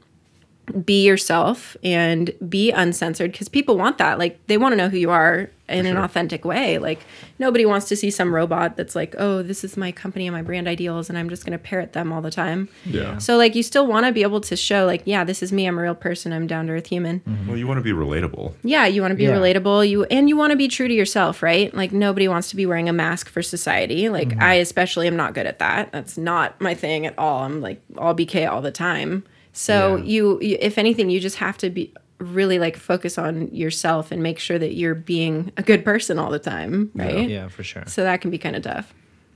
be yourself and be uncensored because people want that. Like they want to know who you are in an authentic way. Like nobody wants to see some robot that's like, oh, this is my company and my brand ideals, and I'm just going to parrot them all the time. Yeah. So like you still want to be able to show like, yeah, this is me. I'm a real person. I'm down to earth human. Mm-hmm. Well, you want to be relatable. Yeah, you want to be Yeah. relatable. You and you want to be true to yourself, right? Like nobody wants to be wearing a mask for society. Like mm-hmm. I especially am not good at that. That's not my thing at all. I'm like all BK all the time. So Yeah. you, you if anything, you just have to be really like focus on yourself and make sure that you're being a good person all the time, right? Yeah, for sure. So that can be kind of tough.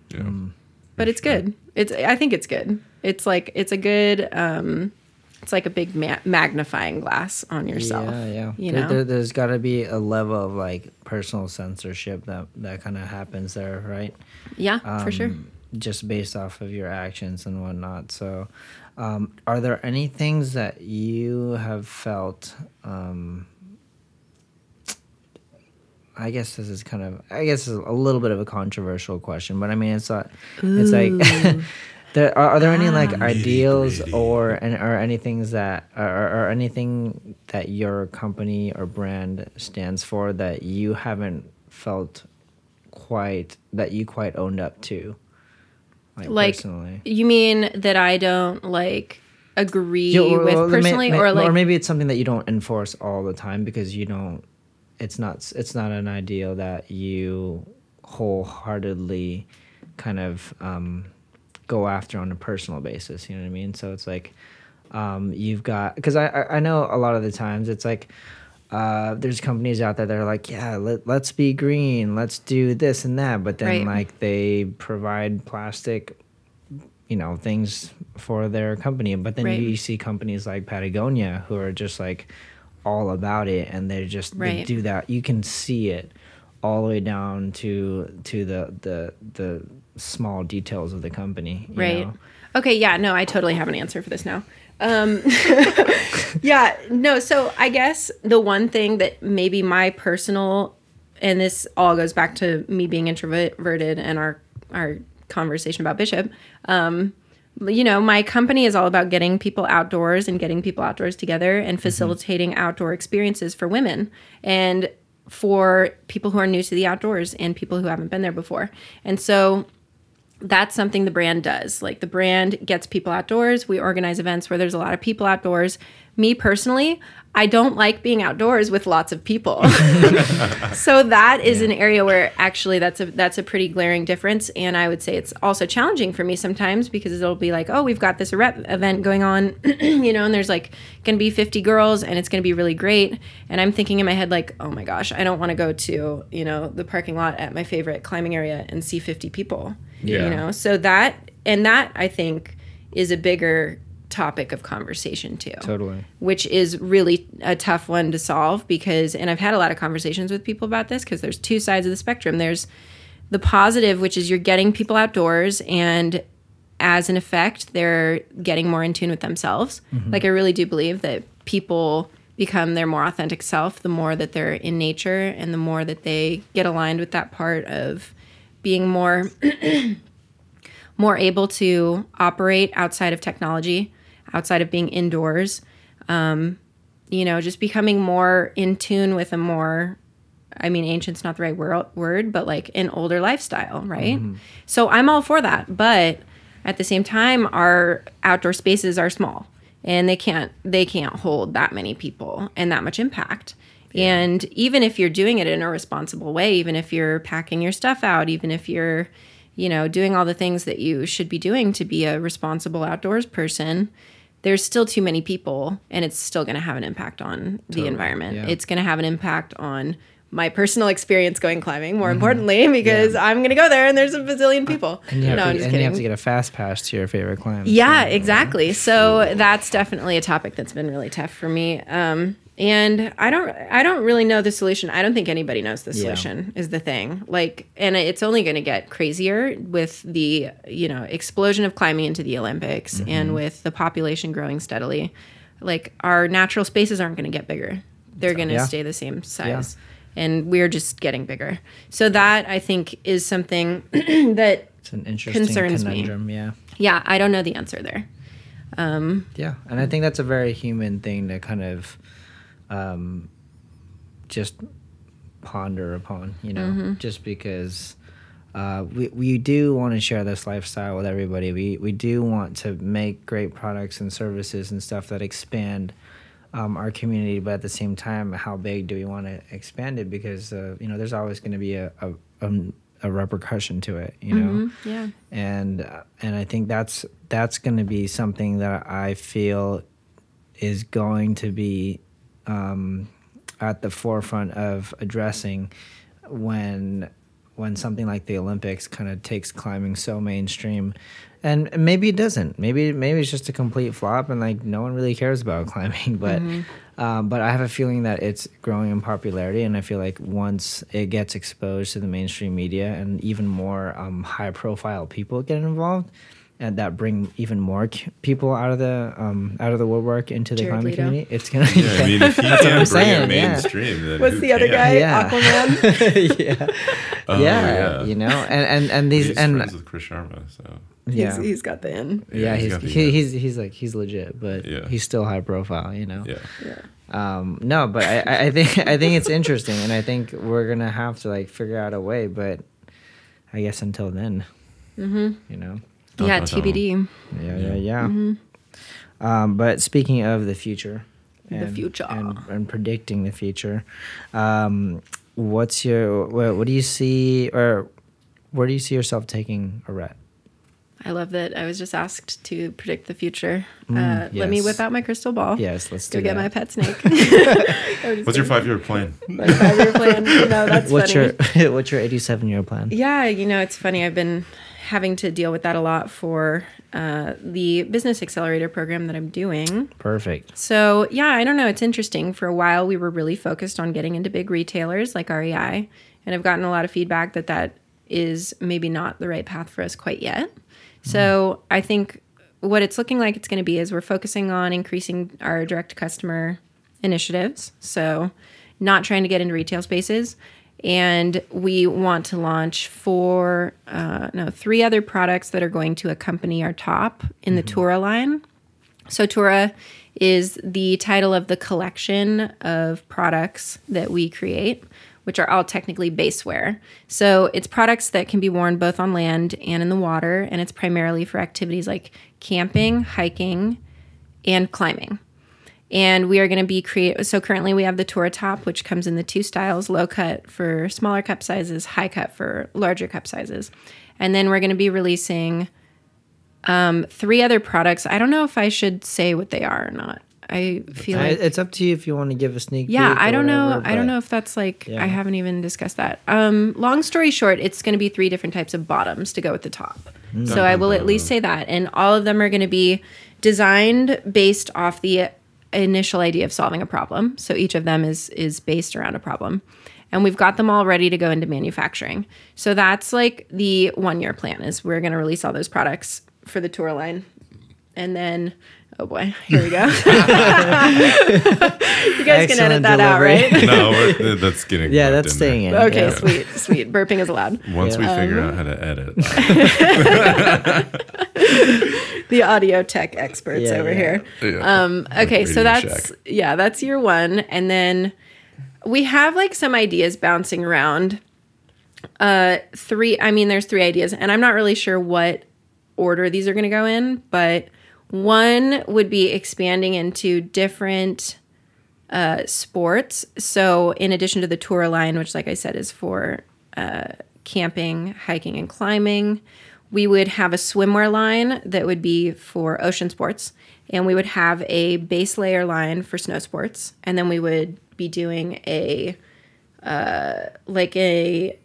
Yeah. But it's good. It's I think it's good. It's like it's a good um it's like a big ma- magnifying glass on yourself. Yeah, yeah. You There- know? there, there's got to be a level of like personal censorship that that kind of happens there, right? yeah, for sure. Um, Just based off of your actions and whatnot. So, um, are there any things that you have felt? Um, I guess this is kind of, I guess, it's a little bit of a controversial question, but I mean, it's not. It's like. There, are, are there any like ideals or and or any things that or, or anything that your company or brand stands for that you haven't felt quite that you quite owned up to like, like personally. you mean that I don't like agree Yeah, or- with or personally may- or like or maybe it's something that you don't enforce all the time because you don't it's not it's not an ideal that you wholeheartedly kind of um, go after on a personal basis you know what i mean? So it's like um, you've got because I, I i know a lot of the times it's like uh, there's companies out there that are like, yeah, let, let's be green, let's do this and that, but then Right. like they provide plastic you know things for their company. But then Right. you see companies like patagonia who are just like all about it. And they're just they do that. You can see it all the way down to to the the the small details of the company you right. know? okay. Yeah. No i totally have an answer for this now um yeah no so i guess the one thing that maybe my personal and this all goes back to me being introverted and our our conversation about bishop um you know my company is all about getting people outdoors and getting people outdoors together and facilitating outdoor experiences for women and for people who are new to the outdoors and people who haven't been there before. And so that's something the brand does. Like the brand gets people outdoors. We organize events where there's a lot of people outdoors. Me personally, I don't like being outdoors with lots of people. so that is an area where actually that's a that's a pretty glaring difference and I would say it's also challenging for me sometimes because it'll be like, "Oh, we've got this rep event going on, you know, and there's like going to be 50 girls and it's going to be really great." And I'm thinking in my head like, "Oh my gosh, I don't want to go to, you know, the parking lot at my favorite climbing area and see 50 people." Yeah. you know? So that and that i think is a bigger topic of conversation too. Totally. Which is really a tough one to solve because and i've had a lot of conversations with people about this because there's two sides of the spectrum. There's the positive which is you're getting people outdoors and as an effect they're getting more in tune with themselves. Mm-hmm. Like i really do believe that people become their more authentic self the more that they're in nature and the more that they get aligned with that part of being more more able to operate outside of technology, outside of being indoors. Um, you know, just becoming more in tune with a more, I mean, ancient's not the right word, word but like an older lifestyle, right? So I'm all for that. But at the same time, our outdoor spaces are small and they can't they can't hold that many people and that much impact. And even if you're doing it in a responsible way, even if you're packing your stuff out, even if you're, you know, doing all the things that you should be doing to be a responsible outdoors person, there's still too many people and it's still going to have an impact on the environment. yeah. It's going to have an impact on my personal experience going climbing, more importantly, because I'm going to go there and there's a bazillion people. and you have, no, to, I'm just and you have to get a fast pass to your favorite climb Yeah, exactly. So that's definitely a topic that's been really tough for me. Um, and I don't, I don't really know the solution. I don't think anybody knows the Yeah. solution. Is the thing like, and it's only going to get crazier with the you know explosion of climbing into the Olympics mm-hmm. and with the population growing steadily. Like our natural spaces aren't going to get bigger; they're going to Yeah. stay the same size. And we're just getting bigger. So that I think is something that it's an interesting Concerns me. yeah yeah, I don't know the answer there. Um, yeah, and I think that's a very human thing to kind of um, just ponder upon, you know, just because uh, we, we do want to share this lifestyle with everybody. We, we do want to make great products and services and stuff that expand um, our community, but at the same time, how big do we want to expand it? Because, uh, you know, there's always going to be a, a, a, a repercussion to it, you know? Yeah. and uh, and I think that's that's going to be something that I feel is going to be um, at the forefront of addressing when when something like the Olympics kind of takes climbing so mainstream. And maybe it doesn't. Maybe maybe it's just a complete flop, and like no one really cares about climbing. But um, but I have a feeling that it's growing in popularity, and I feel like once it gets exposed to the mainstream media, and even more um, high profile people get involved, and that bring even more c- people out of the um, out of the woodwork into the Jared climbing Leto. community, it's gonna. Yeah, I mean, if he That's what I'm can't bring saying, it yeah. mainstream, then What's who the other can? guy? Yeah. Aquaman. yeah, Oh, yeah, yeah. you know, and and and these He's and friends with Chris Sharma, so yeah, He's, he's got the in. yeah, he's he's got the- he, he's he's like he's legit, but Yeah. he's still high profile, you know. yeah. Yeah. Um, no, but I, I- I think I think it's interesting, and I think we're gonna have to like figure out a way. But I guess until then, mm-hmm. you know, Dun, yeah, dun, dun. TBD. yeah, yeah, yeah. Um, but speaking of the future, The future. and, and predicting the future, um, what's your what, what do you see or where do you see yourself taking Aret? I love that I was just asked to predict the future. uh, Mm, Let me whip out my crystal ball. Yes, let's Go do get that. my pet snake. What's your five year plan? my five-year plan? No, that's What's funny. your what's your eighty seven year plan? Yeah, you know, it's funny. I've been having to deal with that a lot for uh, the business accelerator program that I'm doing. Perfect. So, yeah, I don't know. It's interesting. For a while, we were really focused on getting into big retailers like REI, and I've gotten a lot of feedback that that is maybe not the right path for us quite yet. So, I think what it's looking like it's going to be is we're focusing on increasing our direct customer initiatives. So, not trying to get into retail spaces. And we want to launch four, uh, no, three other products that are going to accompany our top in the Tura line. So Tura is the title of the collection of products that we create, which are all technically basewear. So it's products that can be worn both on land and in the water, and it's primarily for activities like camping, hiking, and climbing. And we are going to be create. So currently we have the Tura top, which comes in the two styles: low cut for smaller cup sizes, high cut for larger cup sizes. And then we're going to be releasing three other products. I don't know if I should say what they are or not. I feel I- like it's up to you if you want to give a sneak. yeah, I don't know. whatever, I don't know if that's like Yeah. I haven't even discussed that. Um, long story short, it's going to be three different types of bottoms to go with the top. Mm. So I will at least say that, and all of them are going to be designed based off the initial idea of solving a problem. So each of them is is based around a problem. And we've got them all ready to go into manufacturing. So that's like the one year plan is we're going to release all those products for the Tura line. And then oh boy, here we go. you guys can edit Excellent that out, right? no, we're, that's getting. Yeah, that's in there. staying in. Okay, yeah. sweet, sweet. Burping is allowed. Once we Yeah. figure out how to edit, The audio tech experts Yeah, over yeah. here. Yeah. Um, okay, so that's Shack. yeah, that's year one, and then we have like some ideas bouncing around. Uh, three. I mean, there's three ideas, and I'm not really sure what order these are going to go in, but one would be expanding into different uh, sports. So, in addition to the Tura line, which, like I said, is for uh, camping, hiking, and climbing, we would have a swimwear line that would be for ocean sports, and we would have a base layer line for snow sports, and then we would be doing a uh, like a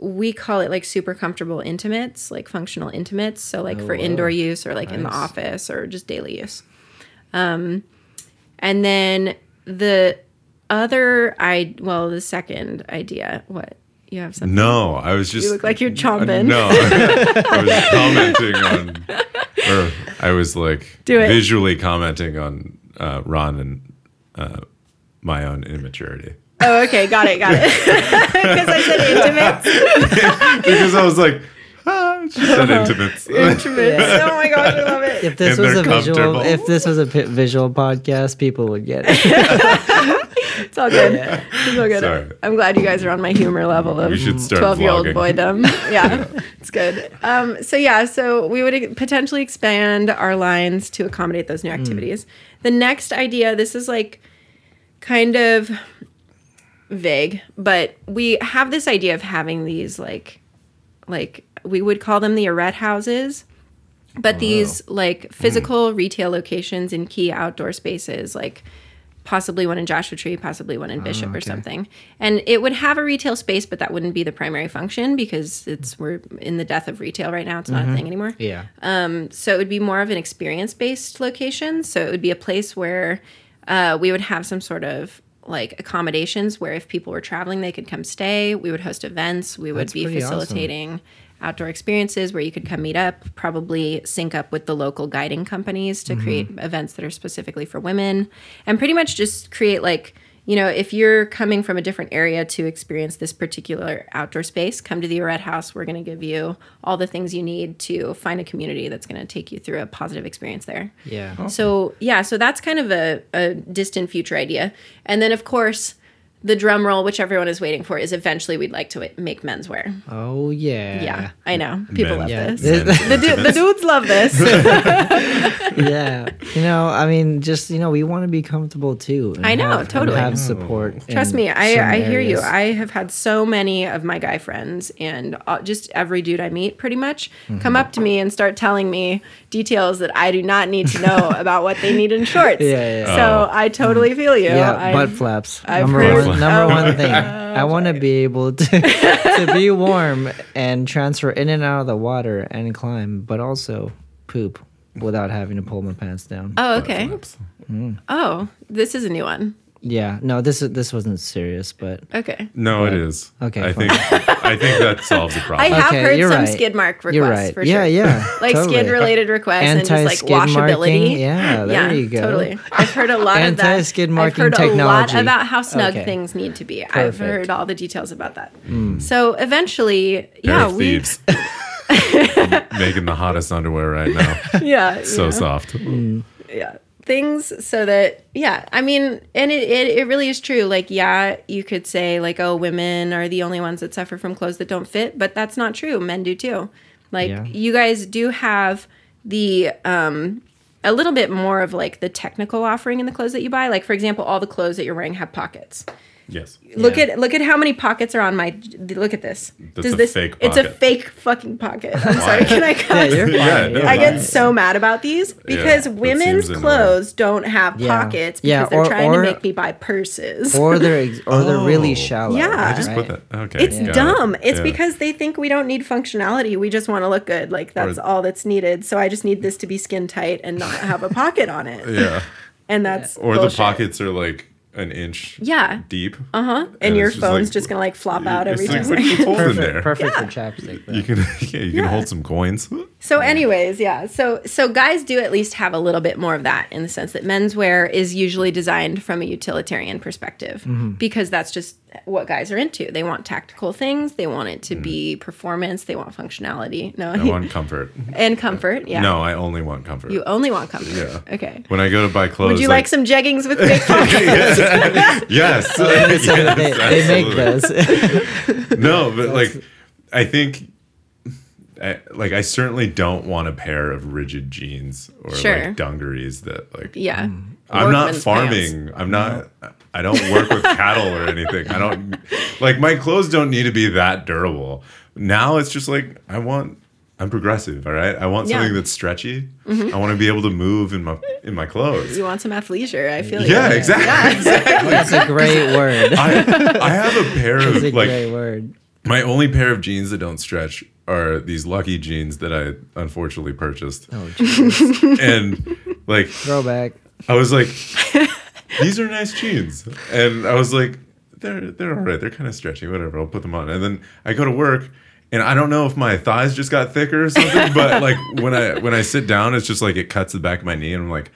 we call it like super comfortable intimates, like functional intimates. So like for wow. indoor use or like in the office or just daily use. Um, and then the other I well the second idea what you have something no, I was just. you look like you're chomping. No, I was commenting on, or I was like Do it. visually commenting on uh, Ron and uh, my own immaturity Oh, okay, got it, got it. Because I said intimates. because I was like, ah, She said intimates. Intimates. Oh my gosh, I love it. If this And was a visual, if this was a visual podcast, people would get it. It's all good. It's all good. Sorry. I'm glad you guys are on my humor level of We should start 12 year old vlogging. boydom. Yeah, it's good. Um, so, yeah, so we would potentially expand our lines to accommodate those new activities. The next idea, this is like kind of vague, but we have this idea of having these like, like we would call them the Aret houses but these like physical retail locations in key outdoor spaces like possibly one in joshua tree possibly one in bishop or something. And it would have a retail space but that wouldn't be the primary function because it's we're in the death of retail right now. It's not a thing anymore. Yeah. Um, so it would be more of an experience based location. So it would be a place where uh, we would have some sort of like accommodations where if people were traveling, they could come stay. We would host events. We would That's be pretty awesome. facilitating outdoor experiences where you could come meet up, probably sync up with the local guiding companies Mm-hmm. to create events that are specifically for women and pretty much just create like you know, if you're coming from a different area to experience this particular outdoor space, come to the Aret House. We're going to give you all the things you need to find a community that's going to take you through a positive experience there. Yeah. So, yeah, so that's kind of a, a distant future idea. And then, of course, the drum roll, which everyone is waiting for, is eventually we'd like to make menswear. Oh yeah. Yeah, I know. People Men. love Yeah. this. This- The, du- the dudes love this. yeah. You know, I mean, just you know, we want to be comfortable too. and I know, have- and totally. have support. Trust me, I, I hear you. I have had so many of my guy friends and uh, just every dude I meet pretty much Mm-hmm. come up to me and start telling me details that I do not need to know about what they need in shorts. Yeah, yeah. So I totally feel you. yeah, I, butt flaps. I've number heard- one, number Oh one thing. I want to be able to to be warm and transfer in and out of the water and climb, but also poop without having to pull my pants down. Oh, okay. Mm. Oh, this is a new one. Yeah, no, this is this wasn't serious, but Okay. No, it is. Okay, I fine. think I think that solves the problem. I have Okay, heard you're some right. skid mark requests you're right. for yeah, sure. yeah, Like totally. skid related requests and just like washability. marking, yeah, there you go. Totally. I've heard a lot of that. Anti-skid I've marking heard a lot about how snug Okay. things need to be. I've Hmm. heard all the details about that. So eventually, Pair yeah, of we. Making the hottest underwear right now. yeah, So yeah. soft. yeah things so that yeah i mean and it, it, it really is true. Like yeah you could say like oh women are the only ones that suffer from clothes that don't fit but that's not true. Men do too. Like Yeah. you guys do have the um a little bit more of like the technical offering in the clothes that you buy. Like for example all the clothes that you're wearing have pockets Yes. Look Yeah. at look at how many pockets are on my. Look at this. That's a this fake It's a fake fucking pocket. I'm sorry. Can I Yeah, cut? you're fine. Yeah, no, I get fine. so mad about these because that women's seems clothes don't have Yeah. pockets because Yeah, they're or- trying or- to make me buy purses. or they're ex- or they're really Oh. shallow. Yeah. I just right? put that. Okay. it's got it. dumb. It's Yeah. because they think we don't need functionality. We just want to look good. Like that's Or- all that's needed. So I just need this to be skin tight and not have a pocket on it. Yeah. And that's Or bullshit. the pockets are like an inch Yeah. deep. Uh huh. And, And your it's just phone's like- just gonna like flop out every It's two like, what seconds. you hold in Perfect, there. perfect for chapstick. though. You can yeah, you can Yeah. hold some coins. So, anyways, yeah. So, so guys do at least have a little bit more of that in the sense that menswear is usually designed from a utilitarian perspective Mm-hmm. because that's just what guys are into. They want tactical things. They want it to be performance. They want functionality. No, Mm. I want comfort. and comfort. Yeah. No, I only want comfort. you only want comfort. Yeah. Okay. when I go to buy clothes, Would you like, some jeggings with big pockets? Yes. So they, they make absolutely. those. No, but like, I think, I, like, I certainly don't want a pair of rigid jeans or Sure. like dungarees that like. yeah. I'm not farming. pants. I'm not. I don't work with cattle or anything. I don't like my clothes don't need to be that durable. Now it's just like I want. I'm progressive. All right. I want Yeah. Mm-hmm. something that's stretchy. I want to be able to move in my in my clothes. You want some athleisure. I feel Yeah, you. exactly. exactly. That's a great word. I, I have a pair That's of a like great word. my only pair of jeans that don't stretch are these lucky jeans that I unfortunately purchased. Oh, Jesus. And like throwback. I was like, these are nice jeans. And I was like, they're they're all right. They're kind of stretchy. Whatever. I'll put them on. And then I go to work and I don't know if my thighs just got thicker or something, but like when I when I sit down, it's just like it cuts the back of my knee and I'm like,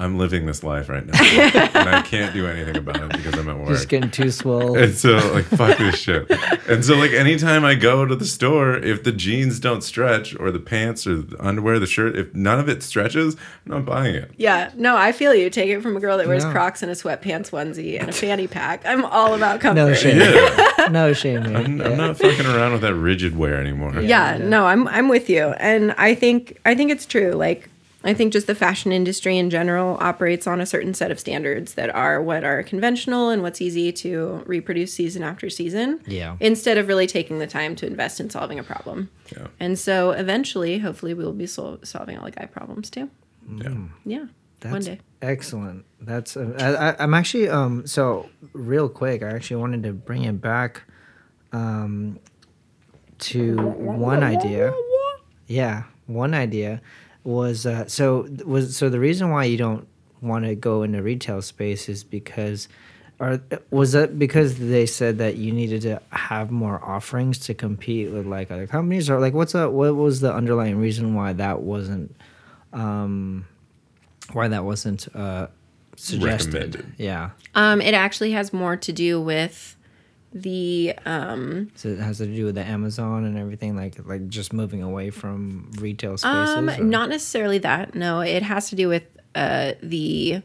I'm living this life right now, and I can't do anything about it because I'm at work. Just getting too swole. And so like fuck this shit. And so like anytime I go to the store, if the jeans don't stretch or the pants or the underwear, the shirt, if none of it stretches, I'm not buying it. Yeah, no, I feel you. Take it from a girl that wears No. Crocs and a sweatpants onesie and a fanny pack. I'm all about comfort. No shame. Yeah. no shame. man. I'm, Yeah. I'm not fucking around with that rigid wear anymore. yeah, no, I'm I'm with you, and I think I think it's true. Like I think just the fashion industry in general operates on a certain set of standards that are what are conventional and what's easy to reproduce season after season. Yeah. Instead of really taking the time to invest in solving a problem. Yeah. And so eventually, hopefully, we will be sol- solving all the guy problems too. Yeah. Yeah. That's one day. excellent. That's uh, I, I, I'm actually um so real quick. I actually wanted to bring it back um to one idea. Yeah, one idea was uh, so was so the reason why you don't want to go into retail space is because or was that because they said that you needed to have more offerings to compete with like other companies? Or like what's a what was the underlying reason why that wasn't um why that wasn't uh suggested? Recommended. yeah. Um, it actually has more to do with the um, so it has to do with the amazon and everything like like just moving away from retail spaces um or- not necessarily that. No, it has to do with uh the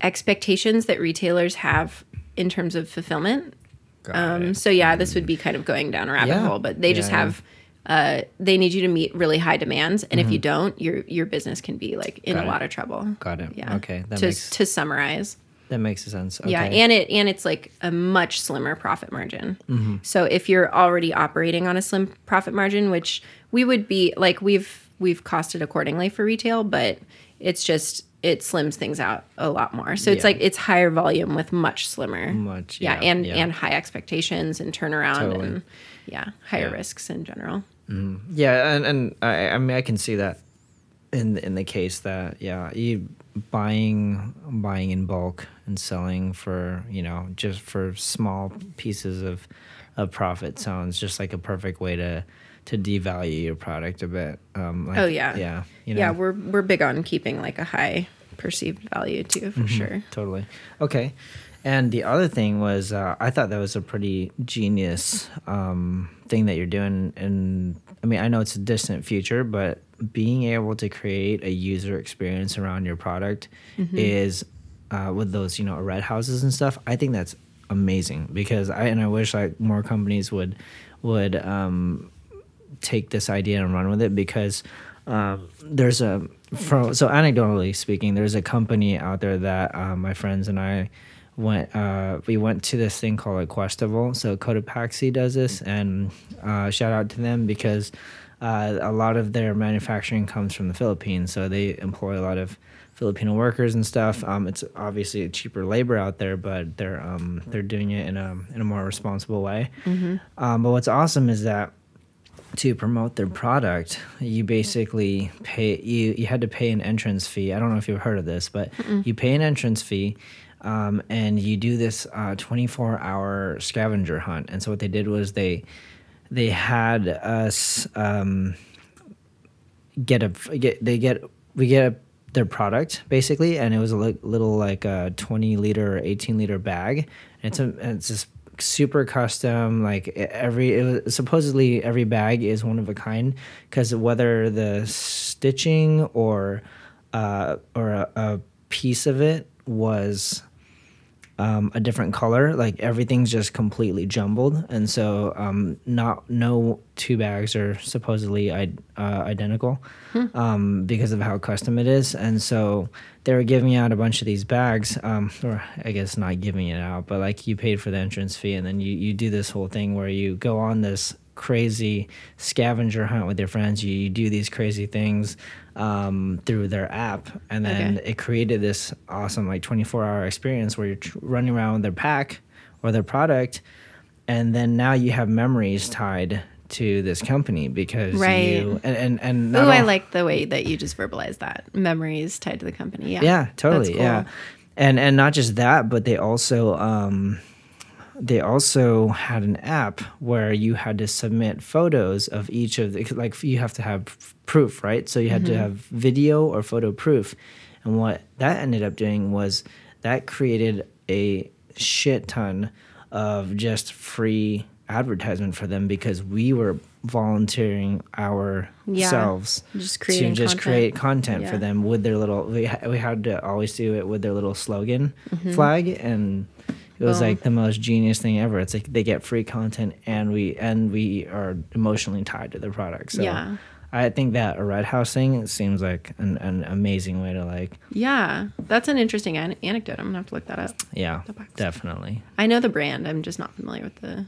expectations that retailers have in terms of fulfillment. Got Um, it. so yeah, this would be kind of going down a rabbit Yeah. hole, but they just Yeah, yeah. have uh, they need you to meet really high demands, and if you don't, your your business can be like in Mm-hmm. Got a it. lot of trouble. Got it. Yeah. Okay, that to makes- to summarize. That makes sense okay. Yeah, and it and it's like a much slimmer profit margin. Mm-hmm. So if you're already operating on a slim profit margin, which we would be like we've we've costed accordingly for retail, but it's just it slims things out a lot more. So it's like it's higher volume with much slimmer. Much, yeah, yeah, and yeah. and high expectations and turnaround Totally. and yeah, higher Yeah. risks in general. Yeah, and and I, I mean I can see that in in the case that yeah, you buying buying in bulk and selling for you know just for small pieces of of profit sounds just like a perfect way to to devalue your product a bit. Um, like, Oh, yeah. yeah, you know, Yeah, we're we're big on keeping like a high perceived value too, Mm-hmm. for sure. totally okay. And the other thing was, uh, I thought that was a pretty genius um, thing that you're doing. And I mean, I know it's a distant future, but being able to create a user experience around your product is uh, with those, you know, Aret Houses and stuff. I think that's amazing because I and I wish like more companies would would um, take this idea and run with it because um, there's a from so anecdotally speaking there's a company out there that uh, my friends and i went uh, we went to this thing called a questival so cotopaxi does this and uh, shout out to them because uh, a lot of their manufacturing comes from the philippines so they employ a lot of filipino workers and stuff um, it's obviously a cheaper labor out there but they're um, they're doing it in a in a more responsible way um, but what's awesome is that to promote their product, you basically pay you you had to pay an entrance fee. I don't know if you've heard of this, but you pay an entrance fee, um, and you do this uh, twenty four hour scavenger hunt. And so what they did was they they had us um, get a get they get we get a, their product basically, and it was a li- little like a twenty liter or eighteen liter bag. And it's a it's just super custom. Like every it was, supposedly every bag is one of a kind because whether the stitching or uh, or a, a piece of it was um, a different color. Like everything's just completely jumbled, and so um, not no two bags are supposedly I- uh, identical um, because of how custom it is. And so they were giving out a bunch of these bags, um, or I guess not giving it out, but like you paid for the entrance fee, and then you you do this whole thing where you go on this crazy scavenger hunt with your friends. You, you do these crazy things um, through their app, and then Okay. it created this awesome like 24 hour experience where you're tr- running around with their pack or their product, and then now you have memories tied to this company because Right. you and and, and not I like the way that you just verbalized that. Memories tied to the company. Yeah. yeah totally cool. yeah and and not just that but they also um they also had an app where you had to submit photos of each of the like you have to have proof right so you had Mm-hmm. to have video or photo proof And what that ended up doing was that created a shit ton of just free advertisement for them because we were volunteering ourselves just to just content. create content for them with their little we, we had to always do it with their little slogan Mm-hmm. flag and it was Boom. like the most genius thing ever it's like they get free content and we and we are emotionally tied to the product so Yeah. i think that Aret House thing seems like an, an amazing way to like Yeah, that's an interesting an- anecdote. I'm gonna have to look that up. yeah definitely I know the brand. I'm just not familiar with the.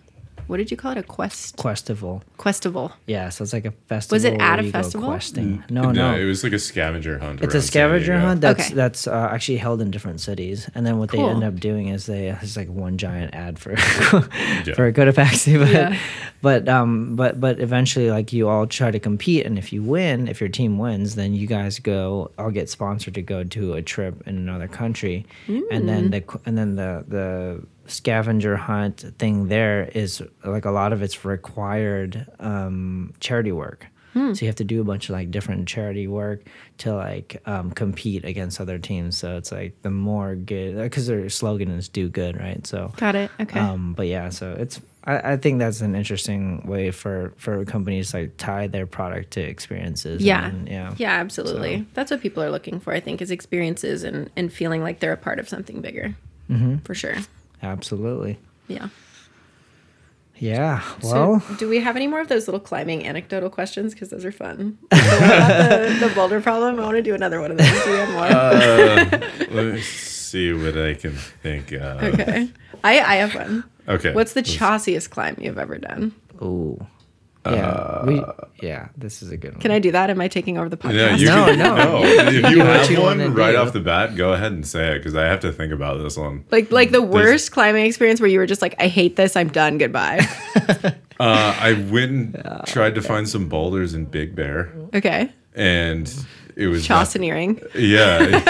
What did you call it? A quest? questival Questival. yeah so it's like a festival Was it at a festival? questing no no it was like a scavenger hunt. It's a scavenger hunt that's Okay. that's uh, actually held in different cities, and then what they end up doing is they it's like one giant ad for for Cotopaxi, but Yeah. but um but but eventually like you all try to compete, and if you win, if your team wins, then you guys go. I'll get sponsored to go to a trip in another country, and then the and then the the scavenger hunt thing there is like a lot of it's required um, charity work. So you have to do a bunch of like different charity work to like um, compete against other teams. So it's like the more good because their slogan is "Do good," right? So Got it. Okay. um, but yeah, so it's I, I think that's an interesting way for for companies to, like tie their product to experiences. yeah. and, yeah, Yeah. Absolutely. That's what people are looking for. I think is experiences and and feeling like they're a part of something bigger. Mm-hmm. For sure. Absolutely. Yeah. Yeah. Well, so, do we have any more of those little climbing anecdotal questions? Because those are fun. The the, the boulder problem. I want to do another one of those. Do we have more? Uh, let me see what I can think of. okay. I I have one. Okay. What's the Let's- chossiest climb you've ever done? ooh, yeah, we yeah, this is a good one. Can I do that? Am I taking over the podcast? Yeah, you No, can, no. no. If you do what have you one right do. off the bat, go ahead and say it because I have to think about this one. Like like the worst climbing experience where you were just like, I hate this, I'm done, goodbye. Uh, I went and tried to find some boulders in Big Bear, Okay. and it was Chossineering. Yeah,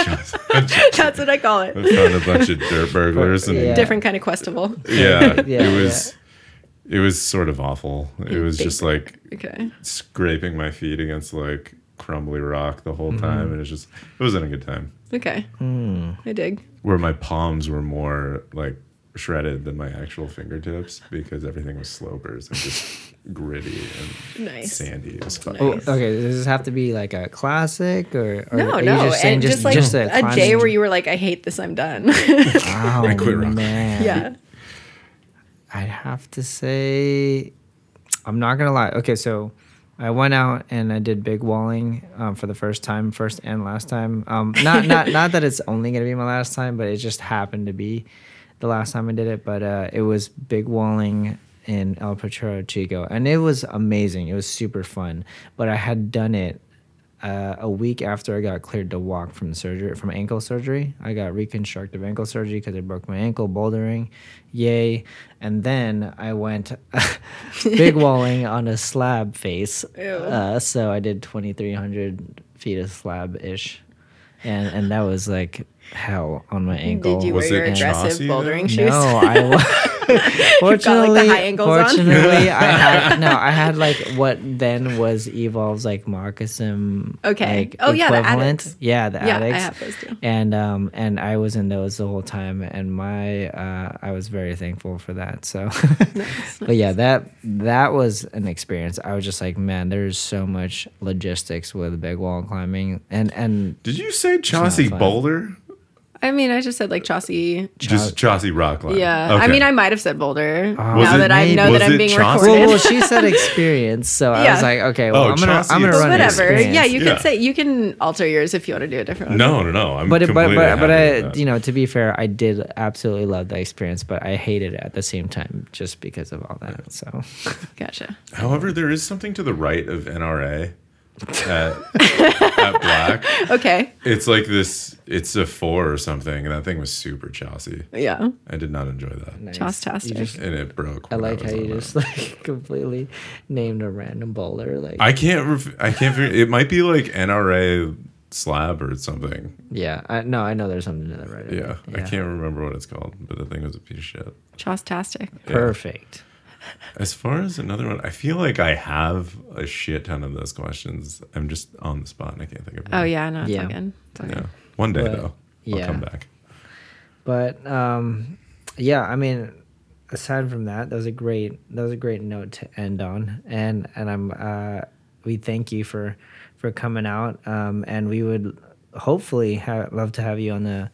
That's what I call it. I found a bunch of dirt burglars, and Yeah. yeah, Different kind of questival. Yeah, it was it was sort of awful. It was just like Okay. scraping my feet against like crumbly rock the whole Mm-hmm. time, and it's just it wasn't a good time. Okay. Hmm. I dig. Where my palms were more like shredded than my actual fingertips because everything was slopers and just gritty and Nice. sandy as fuck. Oh, okay. Does this have to be like a classic or, or No, no. just and just, just, like just a, day where you were like, I hate this, I'm done. Oh, I quit rock. man. yeah. I'd have to say, I'm not gonna lie. Okay, so I went out and I did big walling um, for the first time, first and last time. Um, not not not that it's only gonna be my last time, but it just happened to be the last time I did it. But uh, it was big walling in El Potrero Chico, and it was amazing. It was super fun. But I had done it uh, a week after I got cleared to walk from surgery, from ankle surgery. I got reconstructive ankle surgery because I broke my ankle bouldering. Yay. And then I went big walling on a slab face. Uh, so I did 2,300 feet of slab ish. And, and that was like hell on my ankle. Did you Was wear your aggressive bouldering though? shoes? No, I wa- fortunately, high ankles on? fortunately, I had no. I had like what then was Evolv's like moccasin. Okay. like, Oh, yeah, the equivalent. Addicts. Yeah, the Yeah, I addicts. have those too. And um and I was in those the whole time, and my uh I was very thankful for that. So, but yeah, that that was an experience. I was just like, man, there's so much logistics with big wall climbing, and and Did you say Chossy fun. Boulder? I mean, I just said like Chossy. Just Chossy Rock Climb. Yeah. I mean, I might have said Boulder oh. Was now it- that I know was that I'm being Chossy? recorded. well, she said experience, so I Yeah. was like, okay, well, Oh, I'm gonna Chossy I'm gonna run Whatever. experience. Yeah, you Yeah. can say you can alter yours if you want to do a different one. No, no, no. I'm but it- but but but I you know to be fair, I did absolutely love the experience, but I hated it at the same time just because of all that. So Gotcha. However, there is something to the right of NRA at, at Black. Okay. It's like this. It's a four or something, and that thing was super Chossy. Yeah. I did not enjoy that, nice. Chosstastic. Just- and it broke. I like was how you on that. just like completely named a random bowler. Like I can't. Ref- I can't figure. It might be like NRA slab or something. yeah, I no, I know there's something to that right. Yeah, I can't remember what it's called, but the thing was a piece of shit. Chosstastic. Perfect. As far as another one, I feel like I have a shit ton of those questions. I'm just on the spot and I can't think of. Oh one. yeah, no, it's Yeah. all good. It's all Yeah. good. One day But, though, I'll yeah. come back. But um, yeah, I mean, aside from that, that was a great that was a great note to end on, and and I'm uh, we thank you for for coming out, um, and we would hopefully ha- love to have you on the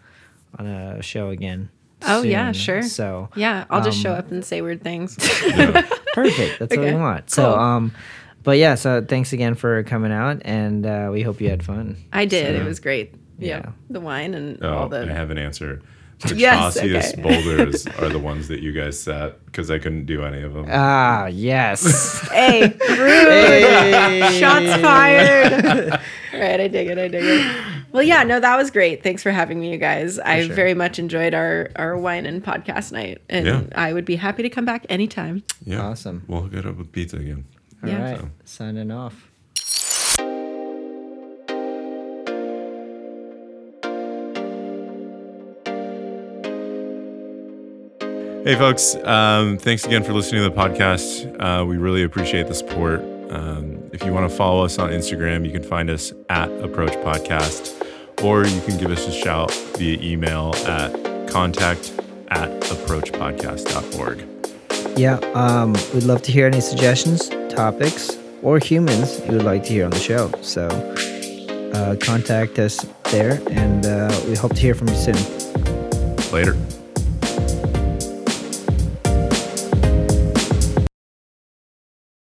on a show again. Oh, yeah, sure. So Yeah, I'll just show um, up and say weird things. Yeah. perfect. That's what we Okay, want. So cool. um, but yeah, so thanks again for coming out, and uh, we hope you had fun. I did. So- it was great. Yeah. Yeah. The wine and Oh, all the. I have an answer. The Yes, okay. boulders are the ones that you guys set because I couldn't do any of them. Ah, yes. Hey, rude. Shots fired. All right, I dig it. I dig it. Well, yeah, no, that was great. Thanks for having me, you guys. I sure. very much enjoyed our our wine and podcast night, and Yeah. I would be happy to come back anytime. yeah. awesome. We'll hook it up with pizza again. All Yeah. right, signing off. Hey, folks. Um, thanks again for listening to the podcast. Uh, we really appreciate the support. Um, if you want to follow us on Instagram, you can find us at Approach Podcast, or you can give us a shout via email at contact at approachpodcast.org. Yeah, um, we'd love to hear any suggestions, topics, or humans you would like to hear on the show. So uh, contact us there, and uh, we hope to hear from you soon. Later.